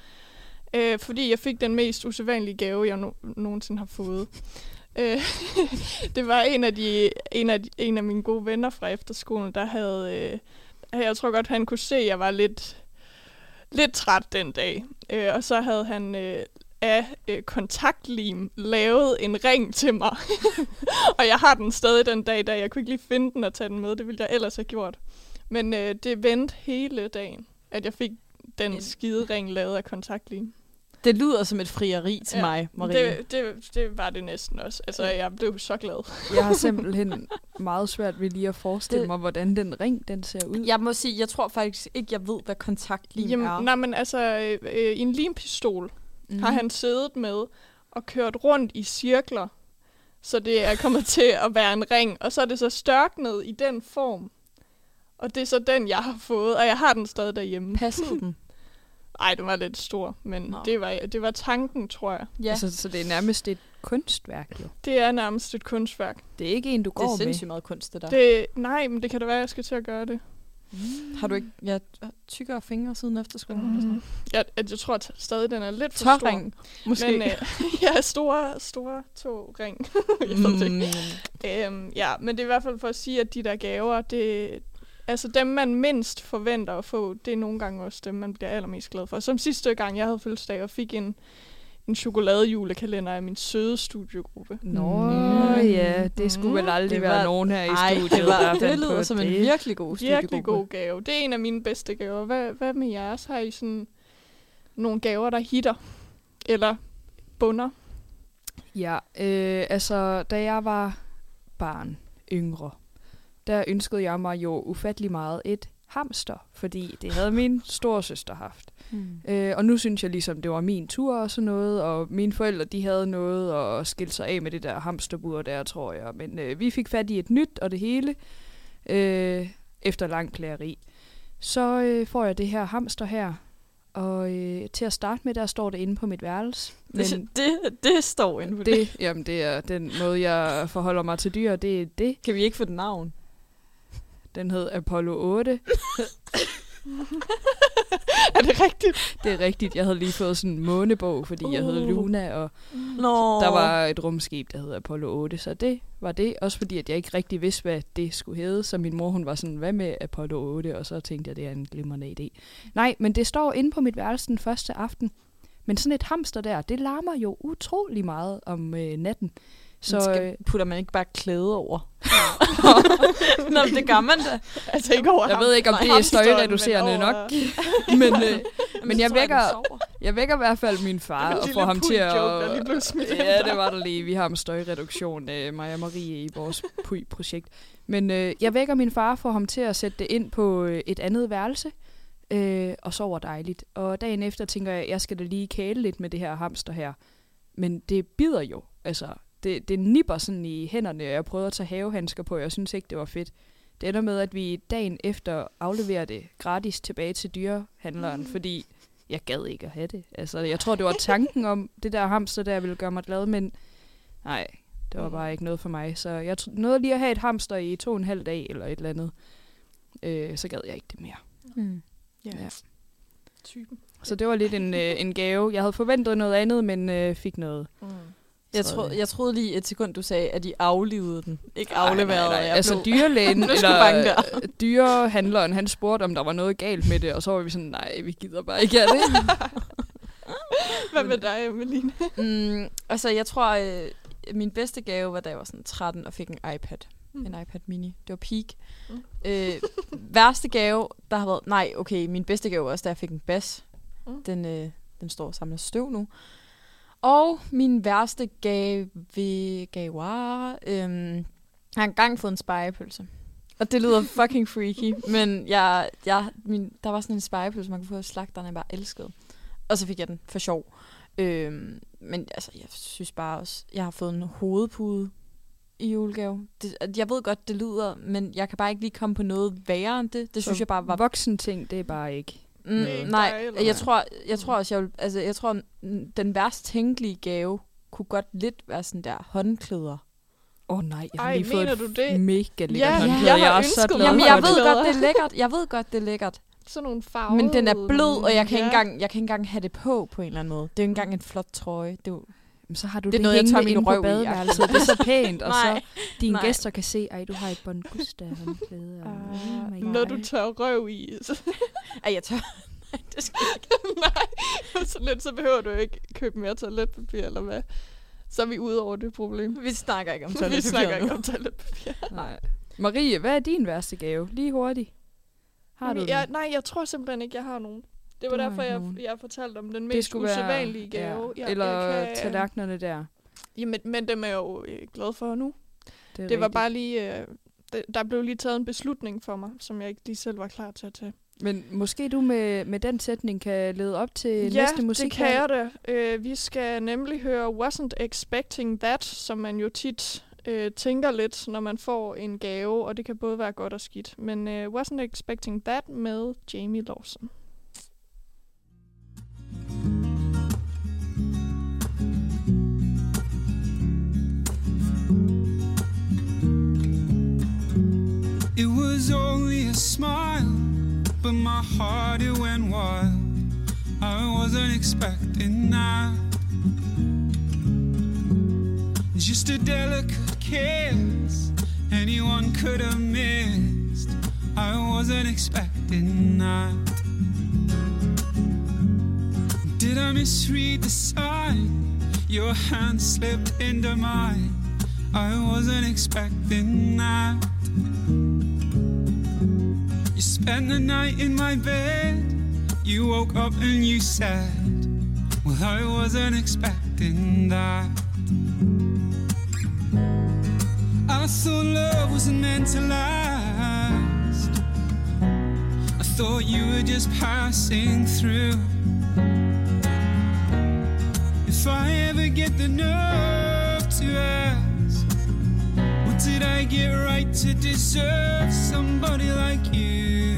øh, fordi jeg fik den mest usædvanlige gave, jeg no- nogensinde har fået. Øh, det var en af, de, en, af de, en af mine gode venner fra efterskolen, der havde... Øh, jeg tror godt, han kunne se, at jeg var lidt, lidt træt den dag. Øh, og så havde han øh, af øh, kontaktlim lavet en ring til mig. og jeg har den stadig den dag, da jeg kunne ikke lige finde den og tage den med. Det ville jeg ellers have gjort. Men øh, det vendte hele dagen, at jeg fik den En- skide ring lavet af kontaktlim. Det lyder som et frieri til ja, mig, Marie. Det, det, det var det næsten også. Altså, jeg blev så glad. Jeg har simpelthen meget svært ved lige at forestille Det- mig, hvordan den ring, den ser ud. Jeg må sige, jeg tror faktisk ikke, jeg ved, hvad kontaktlim Jamen, er. nej, men altså, øh, øh, en limpistol mm. har han siddet med og kørt rundt i cirkler, så det er kommet til at være en ring, og så er det så størknet i den form. Og det er så den, jeg har fået, og jeg har den stadig derhjemme. Passede den? Ej, den var lidt stor, men Nå. det var, det var tanken, tror jeg. Ja, Altså, så det er nærmest et kunstværk, jo. Det er nærmest et kunstværk. Det er ikke en, du det går er med. sindssygt meget kunst, det der. Det, nej, men det kan da være, at jeg skal til at gøre det. Har du ikke ja, tykkere fingre siden efterskolen? eller sådan Mm. Jeg, jeg, tror at stadig, den er lidt for Tørring, måske. stor. Men øh, ja, store, store to ring. jeg det. Mm. Øhm, ja, men det er i hvert fald for at sige, at de der gaver, det, altså dem, man mindst forventer at få, det er nogle gange også dem, man bliver allermest glad for. Som sidste gang, jeg havde fødselsdag og fik en, en chokoladejulekalender af min søde studiegruppe. Nå Mm. ja, det skulle vel Mm. aldrig Det være var- nogen her i Ej, studiet, det, var, det lyder som en det. virkelig god studiegruppe. Virkelig god gave. Det er en af mine bedste gaver. Hvad, hvad med jeres? Har I sådan nogle gaver, der hitter? Eller bunder? Ja, øh, altså, da jeg var barn, yngre, der ønskede jeg mig jo ufattelig meget et hamster, fordi det havde min storesøster haft. Mm. Øh, og nu synes jeg ligesom, det var min tur og sådan noget, og mine forældre, de havde noget og skilte sig af med det der hamsterbur der, tror jeg. Men øh, vi fik fat i et nyt og det hele, øh, efter lang klageri. Så øh, får jeg det her hamster her, og øh, til at starte med, der står det inde på mit værelse. Men Det, det, det står inde på det. det, jamen, det er den måde, jeg forholder mig til dyr, det er det. Kan vi ikke få et navn? Den hed Apollo 8. er det rigtigt? Det er rigtigt, jeg havde lige fået sådan en månebog, fordi jeg hed Uh. Luna, og Nå. Der var et rumskib, der hed Apollo 8, så det var det. Også fordi, at jeg ikke rigtig vidste, hvad det skulle hedde. Så min mor, hun var sådan, hvad med Apollo 8? Og så tænkte jeg, det er en glimrende idé. Nej, men det står inde på mit værelse den første aften. Men sådan et hamster der, det larmer jo utrolig meget om øh, natten. Så skal, øh, putter man ikke bare klæde over? Nå, men det gør man da. Altså ikke over jeg ved ikke, om det er støjreducerende men nok. Men, øh, men jeg vækker, jeg vækker i hvert fald min far og får ham til at... ind Ja, det var der lige. Vi har en støjreduktion, øh, mig og Marie, i vores PUI-projekt. Men øh, jeg vækker min far for ham til at sætte det ind på øh, et andet værelse, øh, og sover dejligt. Og dagen efter tænker jeg, jeg skal da lige kæle lidt med det her hamster her. Men det bider jo. Altså, det, det nipper sådan i hænderne, og jeg prøvede at tage havehandsker på, og jeg synes ikke, det var fedt. Det ender med, at vi dagen efter afleverer det gratis tilbage til dyrehandleren, fordi jeg gad ikke at have det. Altså, jeg tror, det var tanken om det der hamster, der ville gøre mig glad, men nej, det var bare ikke noget for mig. Så jeg nåede lige at have et hamster i to og en halv dag, eller et eller andet. Øh, så gad jeg ikke det mere. Mm. Ja. Ja. Typen. Så det var lidt en, øh, en gave. Jeg havde forventet noget andet, men øh, fik noget. Mm. Jeg, øh, jeg troede lige et sekund, du sagde, at de aflivede den. Ikke Nej, afleverede. nej, nej. Jeg Altså dyrlægen, eller dyrehandleren, han spurgte, om der var noget galt med det, og så var vi sådan, nej, vi gider bare ikke have det. Hvad med dig, Emeline? mm, altså, jeg tror, øh, min bedste gave var, da jeg var sådan 13 og fik en iPad. Mm. En iPad mini. Det var peak. Mm. Øh, værste gave, der har været... Nej, okay, min bedste gave var også, da jeg fik en bas. Mm. Den, øh, den står og samler støv nu. Og min værste gave, gave var... Øhm, jeg har engang fået en spejepølse. Og det lyder fucking freaky, men jeg, jeg, min, der var sådan en spejepølse, man kunne få slagterne, jeg bare elskede. Og så fik jeg den for sjov. Øhm, men altså, jeg synes bare også, jeg har fået en hovedpude i julegave. Det, jeg ved godt, det lyder, men jeg kan bare ikke lige komme på noget værre end det. Det synes Så jeg bare var Voksen ting, det er bare ikke. Mm, er nej, eller jeg tror, jeg tror også, jeg vil, altså, jeg tror, n- den værst tænkelige gave kunne godt lidt være sådan der håndklæder. Åh oh, nej, jeg har Ej, lige fået du det? mega lækkert Ja, håndklæde. jeg har jeg er også så glad Jamen, jeg ved godt, det er lækkert. Jeg ved godt, det er lækkert. Sådan nogle farver. Men den er blød, og jeg kan, ja. ikke engang, jeg kan ikke engang have det på på en eller anden måde. Det er jo ikke engang en flot trøje. Det er jo, så har du Det er det, noget, jeg hængende min inde på røv i, badeværelset. Det er så pænt, og så dine nej. gæster kan se, ej, du har et Bon Gusta håndklæde. og- Ah, oh Når du tør røv i. Så, Ej, jeg tør. Nej, det skal jeg ikke. nej, så lidt, så behøver du ikke købe mere toiletpapir, eller hvad? Så er vi ude over det problem. Vi snakker ikke om Vi toiletpapir snakker nu. ikke om toiletpapir. Nej. Marie, hvad er din værste gave? Lige hurtigt. Har du Jamen, den? jeg, nej, jeg tror simpelthen ikke, jeg har nogen. Det var har derfor, jeg, jeg fortalte om den det mest være usædvanlige gave. Ja. Jeg, Eller jeg kan, tallerkenerne der. Jamen, men dem er jeg jo øh, glad for nu. Det, Det var bare lige... Øh, det, der blev lige taget en beslutning for mig, som jeg ikke lige selv var klar til at tage. Men måske du med, med den sætning kan lede op til ja, næste musik. det kan jeg da. Øh, vi skal nemlig høre Wasn't Expecting That, som man jo tit øh, tænker lidt, når man får en gave, og det kan både være godt og skidt. Men øh, Wasn't Expecting That med Jamie Lawson. It was only a smile, but my heart it went wild. I wasn't expecting that. Just a delicate kiss, anyone could have missed. I wasn't expecting that. Did I misread the sign? Your hand slipped into mine. I wasn't expecting that. You spent the night in my bed. You woke up and you said, Well, I wasn't expecting that. I thought love wasn't meant to last. I thought you were just passing through. If I ever get the nerve to ask, did I get right to deserve somebody like you?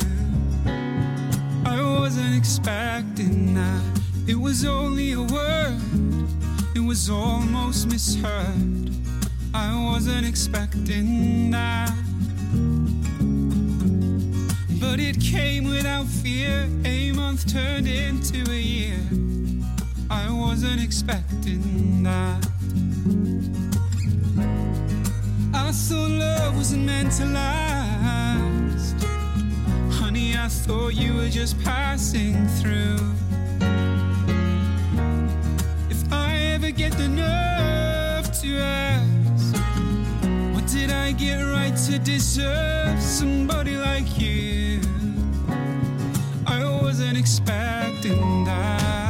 I wasn't expecting that. It was only a word, it was almost misheard. I wasn't expecting that. But it came without fear. A month turned into a year. I wasn't expecting that. Wasn't meant to last. Honey, I thought you were just passing through. If I ever get the nerve to ask, what did I get right to deserve somebody like you? I wasn't expecting that.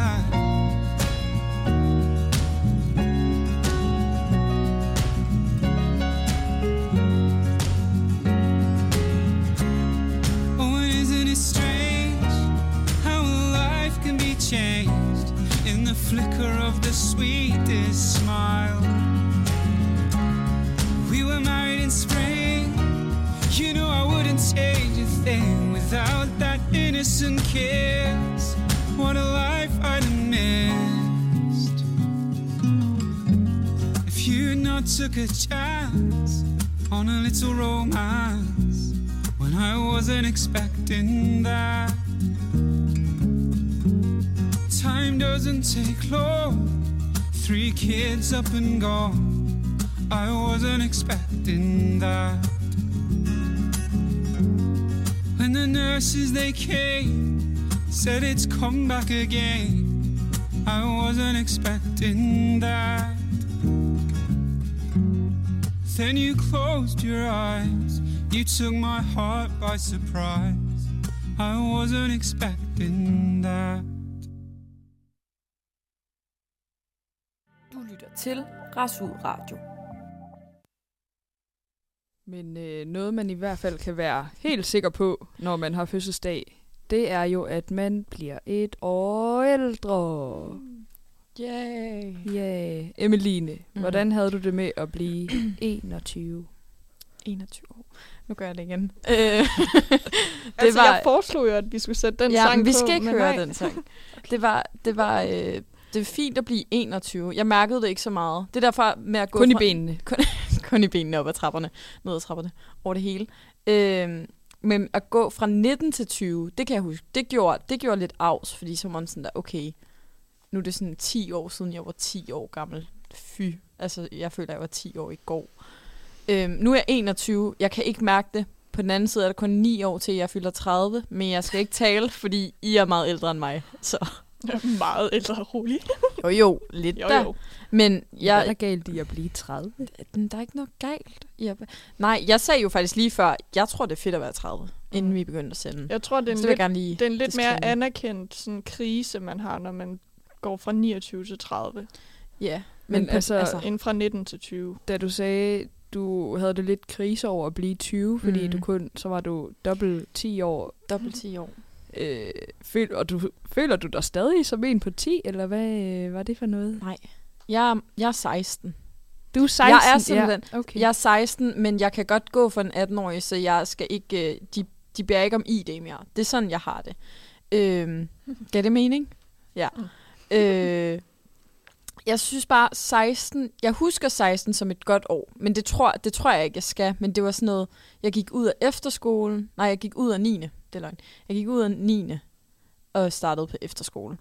Innocent kiss. What a life I'd have missed if you not took a chance on a little romance when I wasn't expecting that. Time doesn't take long. Three kids up and gone. I wasn't expecting that. When the nurses they came, said it's come back again. I wasn't expecting that. Then you closed your eyes. You took my heart by surprise. I wasn't expecting that. Du lytter til Radio. Men øh, noget, man i hvert fald kan være helt sikker på, når man har fødselsdag, det er jo, at man bliver et år ældre. Yay. Ja, Emeline, Mhm. hvordan havde du det med at blive 21? 21 år. Nu gør jeg det igen. Øh, det Altså, var... jeg foreslog jo, at vi skulle sætte den ja, sang vi på, skal ikke høre nej. den sang. Det var, det var, øh, det er fint at blive 21. Jeg mærkede det ikke så meget. Det er derfor med at gå Kun i fra, benene. kun, kun i benene op ad trapperne, ned ad trapperne, over det hele. Øh, men at gå fra 19 til 20, det kan jeg huske, det gjorde, det gjorde lidt afs, fordi så var man sådan der, okay, nu er det sådan 10 år siden, jeg var 10 år gammel. Fy. Altså, jeg føler, jeg var 10 år i går. Øhm, nu er jeg 21. Jeg kan ikke mærke det. På den anden side er der kun 9 år til, jeg fylder 30. Men jeg skal ikke tale, fordi I er meget ældre end mig. Så Meget ældre rolig. jo, jo lidt Jo, der. jo. Men Hvad jeg, er galt i at blive 30? der er ikke noget galt. Jeg, nej, jeg sagde jo faktisk lige før, jeg tror, det er fedt at være 30, inden vi begyndte at sende. Jeg tror, det er en lidt, gerne lige det er en lidt mere anerkendt sådan, krise, man har, når man går fra 29 til 30, Ja, Men men, på- altså- altså, end fra 19 til 20. Da du sagde, du havde det lidt krise over at blive 20, fordi Mm. du kun, så var du dobbelt 10 år. Dobbelt 10 år. Øh, føl, og du, føler du dig stadig som en på 10, eller hvad øh, var det for noget? Nej. Jeg, jeg er 16. Du er 16. Jeg er simpelthen- Ja, okay. Jeg er 16, men jeg kan godt gå for en 18-årig, så jeg skal ikke... øh, De, de bærer ikke om ID mere. Det er sådan, jeg har det. Øhm, giver det mening? Ja. Øh, jeg synes bare, 16... Jeg husker 16 som et godt år, men det tror, det tror jeg ikke, jeg skal. Men det var sådan noget... Jeg gik ud af efterskolen. Nej, jeg gik ud af 9. Det er løgn. Jeg gik ud af 9. og startede på efterskole.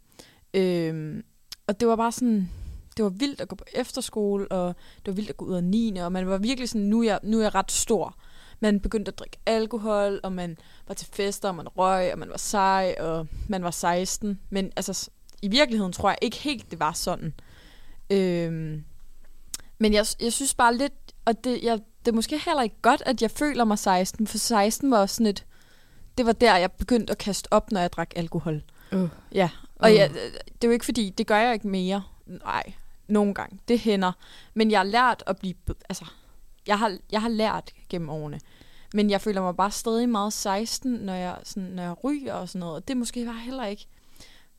Øhm, og det var bare sådan... Det var vildt at gå på efterskole, og det var vildt at gå ud af 9. Og man var virkelig sådan, nu er jeg, nu er jeg ret stor. Man begyndte at drikke alkohol, og man var til fester, og man røg, og man var sej, og man var 16. Men altså, i virkeligheden tror jeg ikke helt, det var sådan. Øhm, men jeg, jeg synes bare lidt, og det, jeg, det er måske heller ikke godt, at jeg føler mig 16, for 16 var også sådan et, det var der, jeg begyndte at kaste op, når jeg drak alkohol. Uh. Ja, og Uh. jeg, det er jo ikke fordi, det gør jeg ikke mere. Nej, nogle gange. Det hænder. Men jeg har lært at blive... Altså, jeg har, jeg har lært gennem årene. Men jeg føler mig bare stadig meget 16, når jeg, sådan, når jeg ryger og sådan noget. Og det er måske bare heller ikke...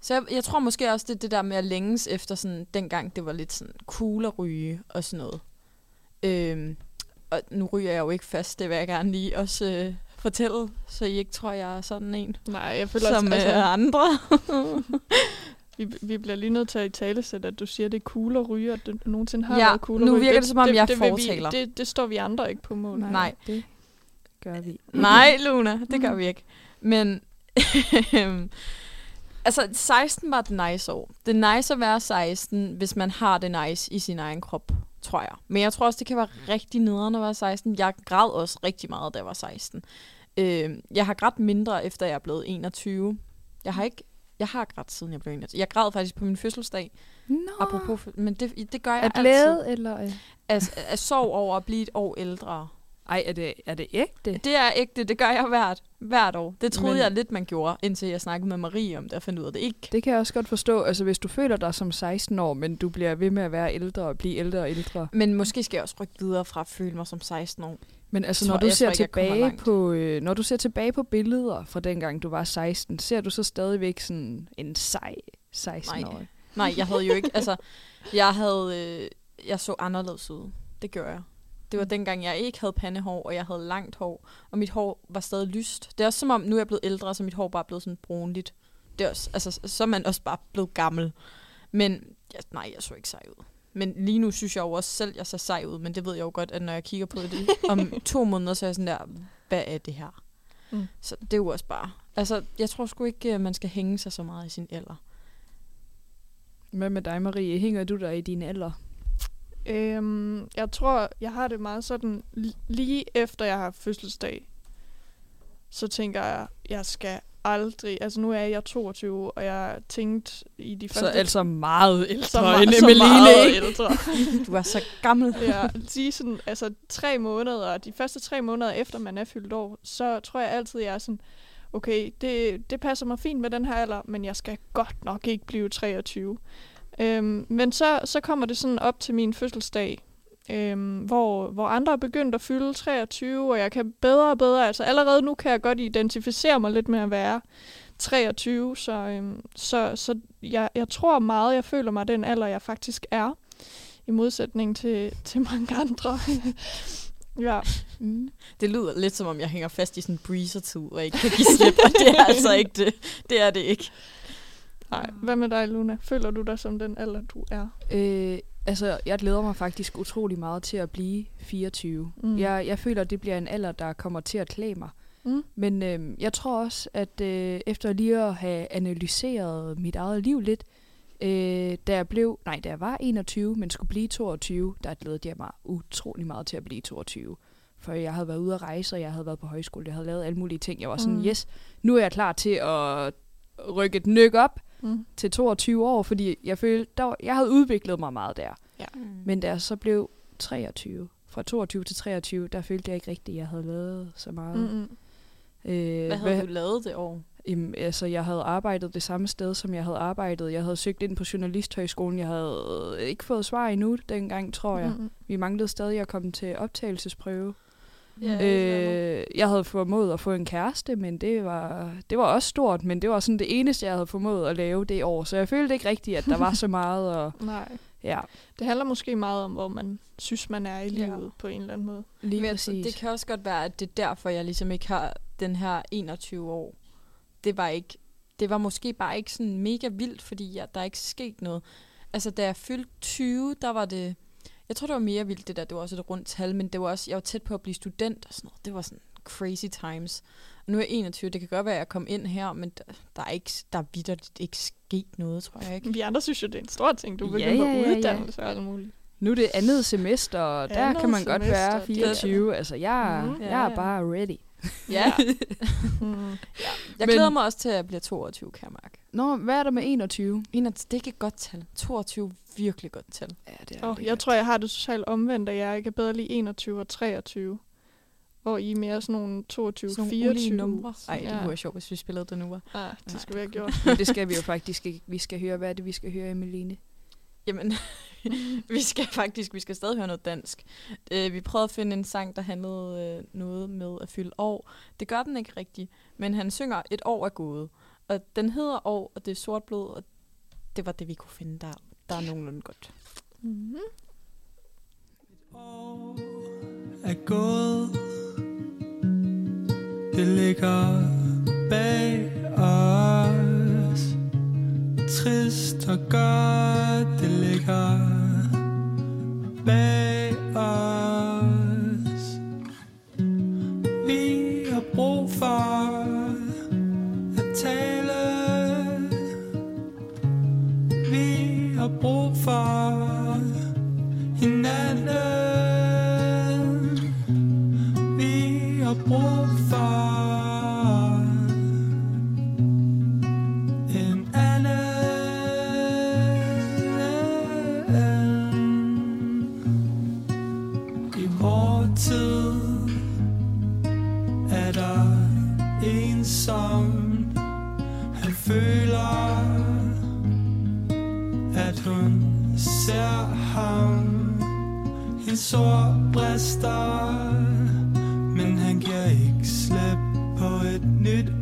Så jeg, jeg tror måske også, det er det der med at længes efter sådan, dengang det var lidt sådan cool at ryge og sådan noget. Øhm, og nu ryger jeg jo ikke fast, det vil jeg gerne lige også øh, fortælle, så I ikke tror, jeg er sådan en, Nej, jeg føler som også, altså, altså, andre. vi, vi bliver lige nødt til at i tale sætte, at du siger, at det er cool at ryge, og at det nogensinde har Ja, været cool at nu ryge. virker det, som om jeg det, fortaler. Vi, det, det står vi andre ikke på mål. Nej. det gør vi. Nej, Luna, det gør vi ikke. Men altså, 16 var det nice år. Det er nice at være 16, hvis man har det nice i sin egen krop, tror jeg. Men jeg tror også, det kan være rigtig nederen at være 16. Jeg græd også rigtig meget, da jeg var 16. Øh, jeg har grædt mindre, efter jeg er blevet 21. Jeg har ikke... Jeg har grædt, siden jeg blev 21. Jeg græd faktisk på min fødselsdag, Nå, apropos, men det, det gør jeg er altid. glæde, eller... øh? At, at sorg over at blive et år ældre. Ej, er det, er det ægte? Det er ægte, det gør jeg hvert, hvert år. Det troede Men- jeg lidt, man gjorde, indtil jeg snakkede med Marie om det, og fandt ud af det ikke. Det kan jeg også godt forstå. Altså, hvis du føler dig som 16 år, men du bliver ved med at være ældre og blive ældre og ældre. Men måske skal jeg også rykke videre fra at føle mig som 16 år. Men altså, når du ser ikke, tilbage på, øh, når du ser tilbage på billeder fra dengang du var 16, ser du så stadigvæk sådan en sej 16-årig? Nej, jeg havde jo ikke, altså, jeg havde, øh, jeg så anderledes ud. Det gør jeg. Det var dengang, jeg ikke havde pandehår, og jeg havde langt hår, og mit hår var stadig lyst. Det er også som om, nu er jeg blevet ældre, så mit hår bare er blevet sådan brunligt. Det er også, altså, så er man også bare blevet gammel. Men, ja, nej, jeg så ikke sej ud. Men lige nu synes jeg jo også selv, jeg ser sej ud, men det ved jeg jo godt, at når jeg kigger på det om to måneder, så er jeg sådan der, hvad er det her? Mm. Mm. Så det er jo også bare, altså, jeg tror sgu ikke, øh, man skal hænge sig så meget i sin alder. Hvad med dig, Marie? Hænger du dig i din alder? Øhm, jeg tror, jeg har det meget sådan, li- lige efter jeg har fødselsdag, så tænker jeg, jeg skal aldrig, altså nu er jeg 22, og jeg tænkte i de første... Så altså meget ældre så, meget, end så Emeline, meget ikke? ældre. Du er så gammel. ja, lige sådan, altså tre måneder, de første tre måneder efter man er fyldt år, så tror jeg altid, jeg er sådan, okay, det, det passer mig fint med den her alder, men jeg skal godt nok ikke blive 23. Øhm, men så, så kommer det sådan op til min fødselsdag, øhm, hvor, hvor andre er begyndt at fylde 23, og jeg kan bedre og bedre, altså allerede nu kan jeg godt identificere mig lidt med at være 23, så, øhm, så, så jeg, jeg tror meget, jeg føler mig den alder, jeg faktisk er, i modsætning til, til mange andre. ja. Mm. Det lyder lidt som om, jeg hænger fast i sådan en breezer-tid, og ikke kan give slip, og det er altså ikke det. Det er det ikke. Nej, hvad med dig, Luna? Føler du dig som den alder, du er? Øh, altså, jeg glæder mig faktisk utrolig meget til at blive 24. Mm. Jeg, jeg føler, det bliver en alder, der kommer til at klæde mig. Mm. Men øh, jeg tror også, at øh, efter lige at have analyseret mit eget liv lidt, øh, da jeg blev, nej, da jeg var 21, men skulle blive 22, der glædede jeg mig utrolig meget til at blive 22. For jeg havde været ude at rejse, og jeg havde været på højskole, jeg havde lavet alle mulige ting. Jeg var sådan, mm. yes, nu er jeg klar til at rykke et nyk op Mm. til 22 år, fordi jeg følte, der var, jeg havde udviklet mig meget der. Mm. Men da jeg så blev 23, fra 22 til 23, der følte jeg ikke rigtigt, at jeg havde lavet så meget. Mm-mm. Øh, Hvad havde du lavet det år? Jamen, altså, jeg havde arbejdet det samme sted, som jeg havde arbejdet. Jeg havde søgt ind på Journalisthøjskolen. Jeg havde ikke fået svar endnu dengang, tror jeg. Mm. Vi manglede stadig at komme til optagelsesprøve. Ja, Øh, jeg havde formået at få en kæreste, men det var, det var også stort, men det var sådan det eneste, jeg havde formået at lave det år. Så jeg følte ikke rigtigt, at der var så meget. Og, Nej. ja, Det handler måske meget om, hvor man synes, man er i Ja. livet på en eller anden måde. lige Men tror, præcis. det kan også godt være, at det er derfor, jeg ligesom ikke har den her 21 år. Det var ikke, det var måske bare ikke sådan mega vildt, fordi jeg, der er ikke sket noget. Altså, da jeg fyldte 20, der var det, jeg tror, det var mere vildt det der, det var også et rundt tal, men det var også, jeg var tæt på at blive student og sådan noget. Det var sådan crazy times. Og nu er jeg 21, det kan godt være, at jeg kom ind her, men der, der er ikke, der er vidderligt ikke sket noget, tror jeg ikke. Vi andre synes jo, det er en stor ting. Du Ja, begynder ja, på ja, ja. uddannelse og alt muligt. Nu er det andet semester, og der Andet kan man godt semester, være det- 24. Altså, jeg, Mhm. jeg Ja, er ja. bare ready. Ja. Mm. jeg Men- glæder mig også til, at jeg bliver 22, kan jeg mærke. Nå, hvad er der med 21? 21, det er ikke et godt tal. 22 virkelig godt tal. Ja, det Oh, jeg tror, jeg har det totalt omvendt, at jeg ikke kan bedre lide 21 og 23. Hvor I er mere sådan nogle 22, Sådan nogle 24. ulige numre. Ej, det Ja. kunne være sjovt, hvis vi spillede det nu. Var. Ah, det Nej. skal vi have gjort. Men det skal vi jo faktisk ikke. Vi skal høre, hvad er det, vi skal høre, Emeline? Jamen, vi skal faktisk, vi skal stadig høre noget dansk. Øh, vi prøvede at finde en sang, der handlede øh, noget med at fylde år. Det gør den ikke rigtigt, men han synger, et år er gået. Og den hedder år, og det er sort blod, og det var det, vi kunne finde der. Der er nogenlunde godt. Mm-hmm. år er gået Det ligger bag os Trist og godt Det ligger bag os. Vi har brug for at tale. Vi har brug for hinanden. Føler at hun ser ham. En sår brister Men han giver ikke slip på et nyt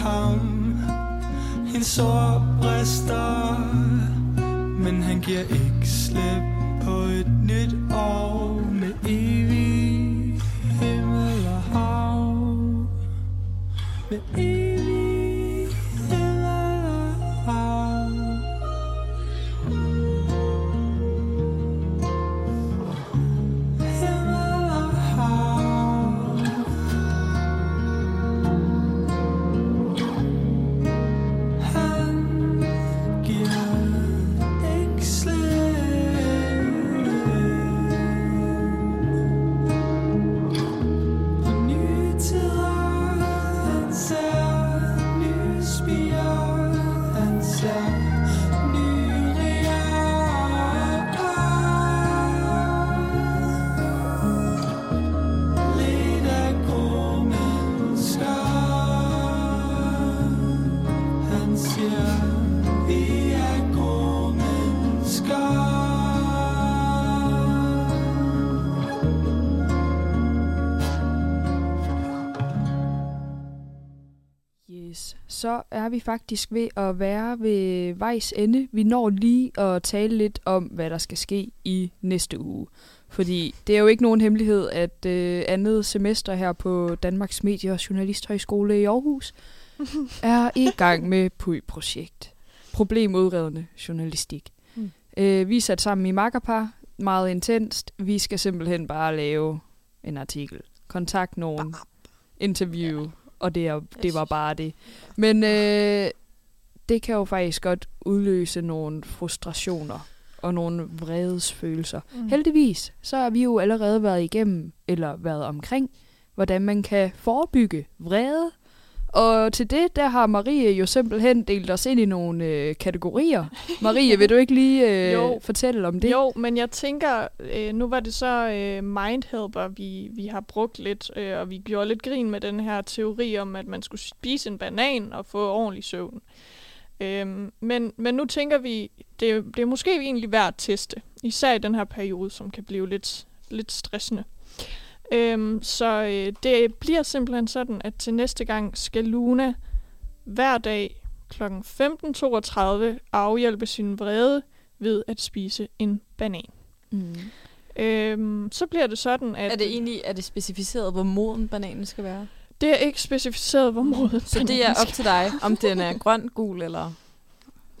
ham. En sår brister Men han giver ikke Så er vi faktisk ved at være ved vejs ende. Vi når lige at tale lidt om, hvad der skal ske i næste uge. Fordi det er jo ikke nogen hemmelighed, at øh, andet semester her på Danmarks Medie- og Journalisthøjskole i Aarhus er i gang med PUI-projekt. Problemudredende journalistik. Mm. Øh, vi er sat sammen i makkerpar. Meget intenst. Vi skal simpelthen bare lave en artikel. Kontakt nogen. Interview. Og det, er, det var bare det. Men øh, det kan jo faktisk godt udløse nogle frustrationer og nogle vredesfølelser. Mm. Heldigvis, så har vi jo allerede været igennem, eller været omkring, hvordan man kan forebygge vrede. Og til det, der har Marie jo simpelthen delt os ind i nogle øh, kategorier. Marie, vil du ikke lige øh, Jo. fortælle om det? Jo, men jeg tænker, øh, nu var det så øh, Mindhelper, vi, vi har brugt lidt, øh, og vi gjorde lidt grin med den her teori om, at man skulle spise en banan og få ordentlig søvn. Øhm, men, men nu tænker vi, det, det er måske egentlig værd at teste, især i den her periode, som kan blive lidt, lidt stressende. Øhm, så øh, det bliver simpelthen sådan, at til næste gang skal Luna hver dag kl. 15.32 afhjælpe sin vrede ved at spise en banan. Mm. Øhm, så bliver det sådan, at Er det egentlig er det specificeret, hvor moden bananen skal være? det er ikke specificeret, hvor moden Så det er op til dig, om den er grøn, gul eller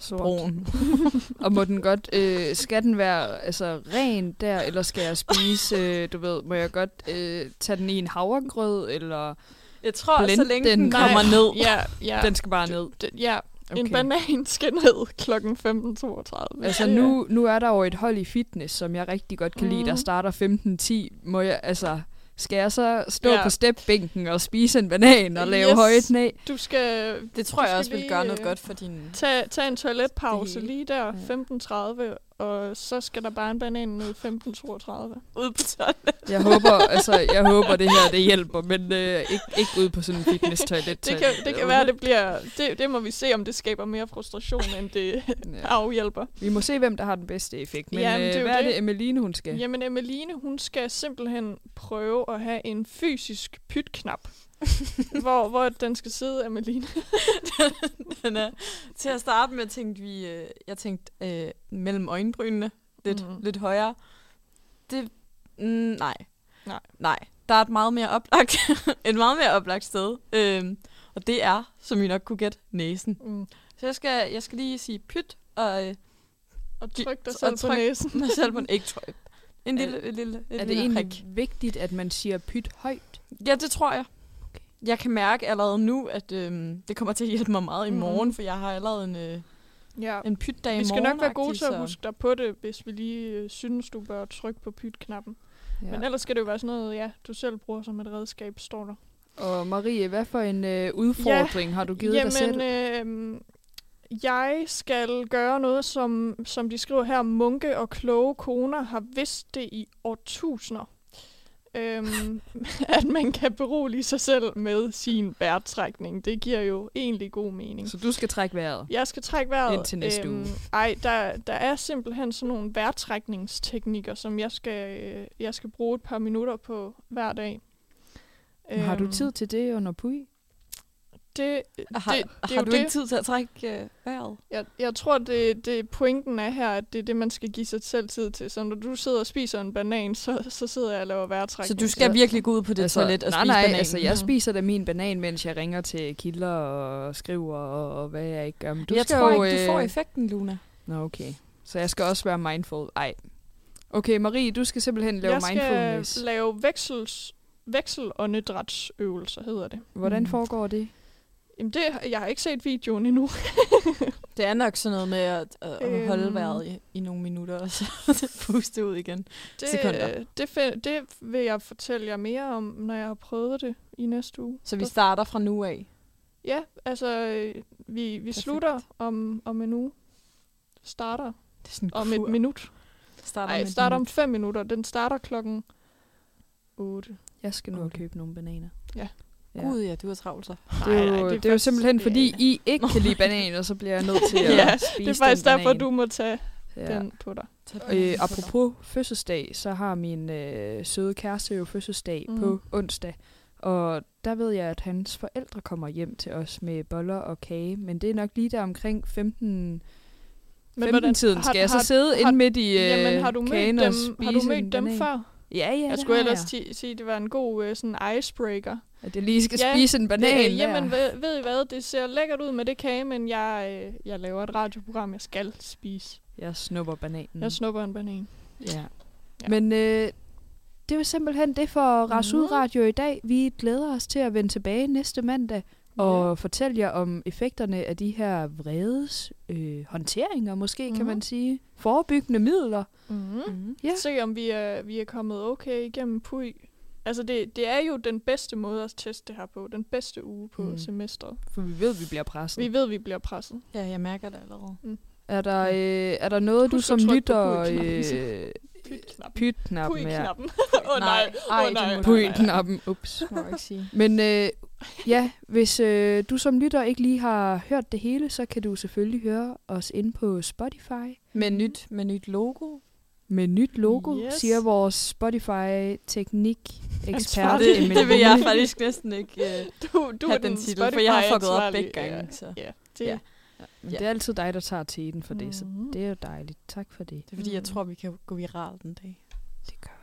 Sort. brun. Og må den godt, øh, skal den være altså, ren der, eller skal jeg spise, øh, du ved, må jeg godt øh, tage den i en havregrød, eller Jeg tror, så Blend længe den. den Nej. kommer ned. Ja, ja. den skal bare ned? D- ja, okay. en banan skal ned kl. 15.32. Altså nu, nu er der jo et hold i fitness, som jeg rigtig godt kan lide, der Mhm. starter 15.10. Må jeg, altså, skal jeg så stå Ja. på stepbænken og spise en banan og lave Yes. høje knæ? Du skal Det tror Du jeg skal også vil gøre noget øh, godt for din... tage, tage en toiletpause lige der, Ja. 15.30, og så skal der bare en banan ned 15.32. Ude på toilet. Jeg håber, altså, jeg håber det her det hjælper, men øh, ikke, ikke ude på sådan en fitness toilet. Det kan, det kan være, det bliver... Det, det må vi se, om det skaber mere frustration, end det Ja. afhjælper. Vi må se, hvem der har den bedste effekt. Men Jamen, øh, det er hvad er det. det, Emmeline, hun skal? Jamen, Emmeline, hun skal simpelthen prøve at have en fysisk pytknap. hvor, hvor den skal sidde, Emmeline. Den er, til at starte med tænkte vi, øh, jeg tænkte øh, mellem øjenbrynene, lidt, mm. lidt højere. Det, mm, nej. Nej. Nej. Der er et meget mere oplagt, et meget mere oplagt sted. Øhm, og det er, som I nok kunne gætte, næsen. Mm. Så jeg skal, jeg skal lige sige pyt, og øh, Og tryk dig og selv på tryk næsen. mig selv på en ikke tryk. En Er- lille, et lille, et Er det lille egentlig prik. vigtigt, at man siger pyt højt? Ja, det tror jeg. Jeg kan mærke allerede nu, at øhm, det kommer til at hjælpe mig meget i Mhm. morgen, for jeg har allerede en, øh, Ja. en pytdag i Vi skal morgen. nok være gode til at huske dig på det, hvis vi lige øh, synes, du bør trykke på pytknappen. Ja. Men ellers skal det jo være sådan noget, ja, du selv bruger som et redskab, står der. Og Marie, hvad for en øh, udfordring ja, har du givet Jamen, dig selv? Øh, jeg skal gøre noget, som, som de skriver her, munke og kloge koner har vidst det i årtusinder. Øhm, at man kan berolige sig selv med sin vejrtrækning. Det giver jo egentlig god mening. Så du skal trække vejret? Jeg skal trække vejret. Indtil næste uge. Ej, der, der er simpelthen sådan nogle vejrtrækningsteknikker, som jeg skal, øh, jeg skal bruge et par minutter på hver dag. Har du Øhm, tid til det under pui? Det, Har, det, det er har du ikke det. tid til at trække øh, vejret? Jeg, jeg tror, det, det pointen er her, at det er det, man skal give sig selv tid til. Så når du sidder og spiser en banan, så, så sidder jeg og laver Så vejrtrækning. du skal virkelig gå ud på det altså, toilet og nej, spise nej, bananen? altså jeg Mhm. spiser da min banan, mens jeg ringer til kilder og skriver og, og hvad jeg ikke gør. Men du jeg skal tror jo, ikke, du får øh, effekten, Luna. Nå, okay. Så jeg skal også være mindful. Ej. Okay, Marie, du skal simpelthen lave jeg skal mindfulness. lave veksels, vekselåndedrætsøvelser, hedder det. Hvordan Mm. foregår det? Jamen det, jeg har ikke set videoen endnu. Det er nok sådan noget med at, at Øhm. holde vejret i, i nogle minutter, og så puste ud igen. Det, Sekunder. det, det vil jeg fortælle jer mere om, når jeg har prøvet det i næste uge. Så vi starter fra nu af. Ja, altså øh, vi, vi Perfekt. slutter om, om en uge. Starter Det er sådan om et minut. Starter Nej, med starter om fem minutter. Den starter klokken 8. Jeg skal nu Okay. okay. købe nogle bananer. Ja. Ja. Gud ja, du har travlt så. Det er, jo, det er jo faktisk- simpelthen det- fordi, I ikke kan lide bananer, så bliver jeg nødt til at Ja, spise Det er faktisk den derfor, banan. du må tage Ja. den på dig. Øh, apropos fødselsdag, så har min øh, søde kæreste jo fødselsdag mm. På onsdag. Og der ved jeg, at hans forældre kommer hjem til os med boller og kage. Men det er nok lige der omkring 15... 15-tiden skal jeg så sidde inde midt i øh, jamen, har du mødt dem, og spise har du mødt dem banan? før? Ja, ja, jeg det skulle har ellers ti- sige, at det var en god øh, sådan icebreaker. At jeg lige skal spise en banan Det, der. jamen, ved, ved I hvad? Det ser lækkert ud med det kage, men jeg, øh, jeg laver et radioprogram, jeg skal spise. Jeg snupper bananen. Jeg snupper en banan. Ja. ja. Men øh, det var simpelthen det for Ras Ud Radio i dag. Vi glæder os til at vende tilbage næste mandag og fortælle jer om effekterne af de her vredes øh, håndteringer, måske mm-hmm. kan man sige. Forebyggende midler. Mm-hmm. Mm. Ja. Se om vi er, vi er kommet okay igennem PUI. Altså det, det er jo den bedste måde at teste det her på. Den bedste uge på Mm. mm. semestret. For vi ved, at vi bliver presset. Vi ved, vi bliver presset. Ja, jeg mærker det allerede. Mm. Er der, øh, er der noget, du Husk som trykke på lytter... Øh, Pytknappen. pytknappen, ja. Åh oh, nej. Ej, Åh du nej, nej. Pytknappen, ups. Må jeg ikke sige. Men øh, ja, hvis øh, du som lytter ikke lige har hørt det hele, så kan du selvfølgelig høre os ind på Spotify. Med nyt, med nyt logo. Med nyt logo, Yes. siger vores Spotify-teknik-ekspert. Ansvarlig. Det, det vil jeg faktisk næsten ikke uh, Du, du have er den den titel, for jeg har fucket op begge gange. Ja, Så. ja. Det, Ja. Men Ja. det er altid dig, der tager teten for det, så Mhm. det er jo dejligt. Tak for det. Det er fordi, jeg tror, vi kan gå viralt en dag. Det gør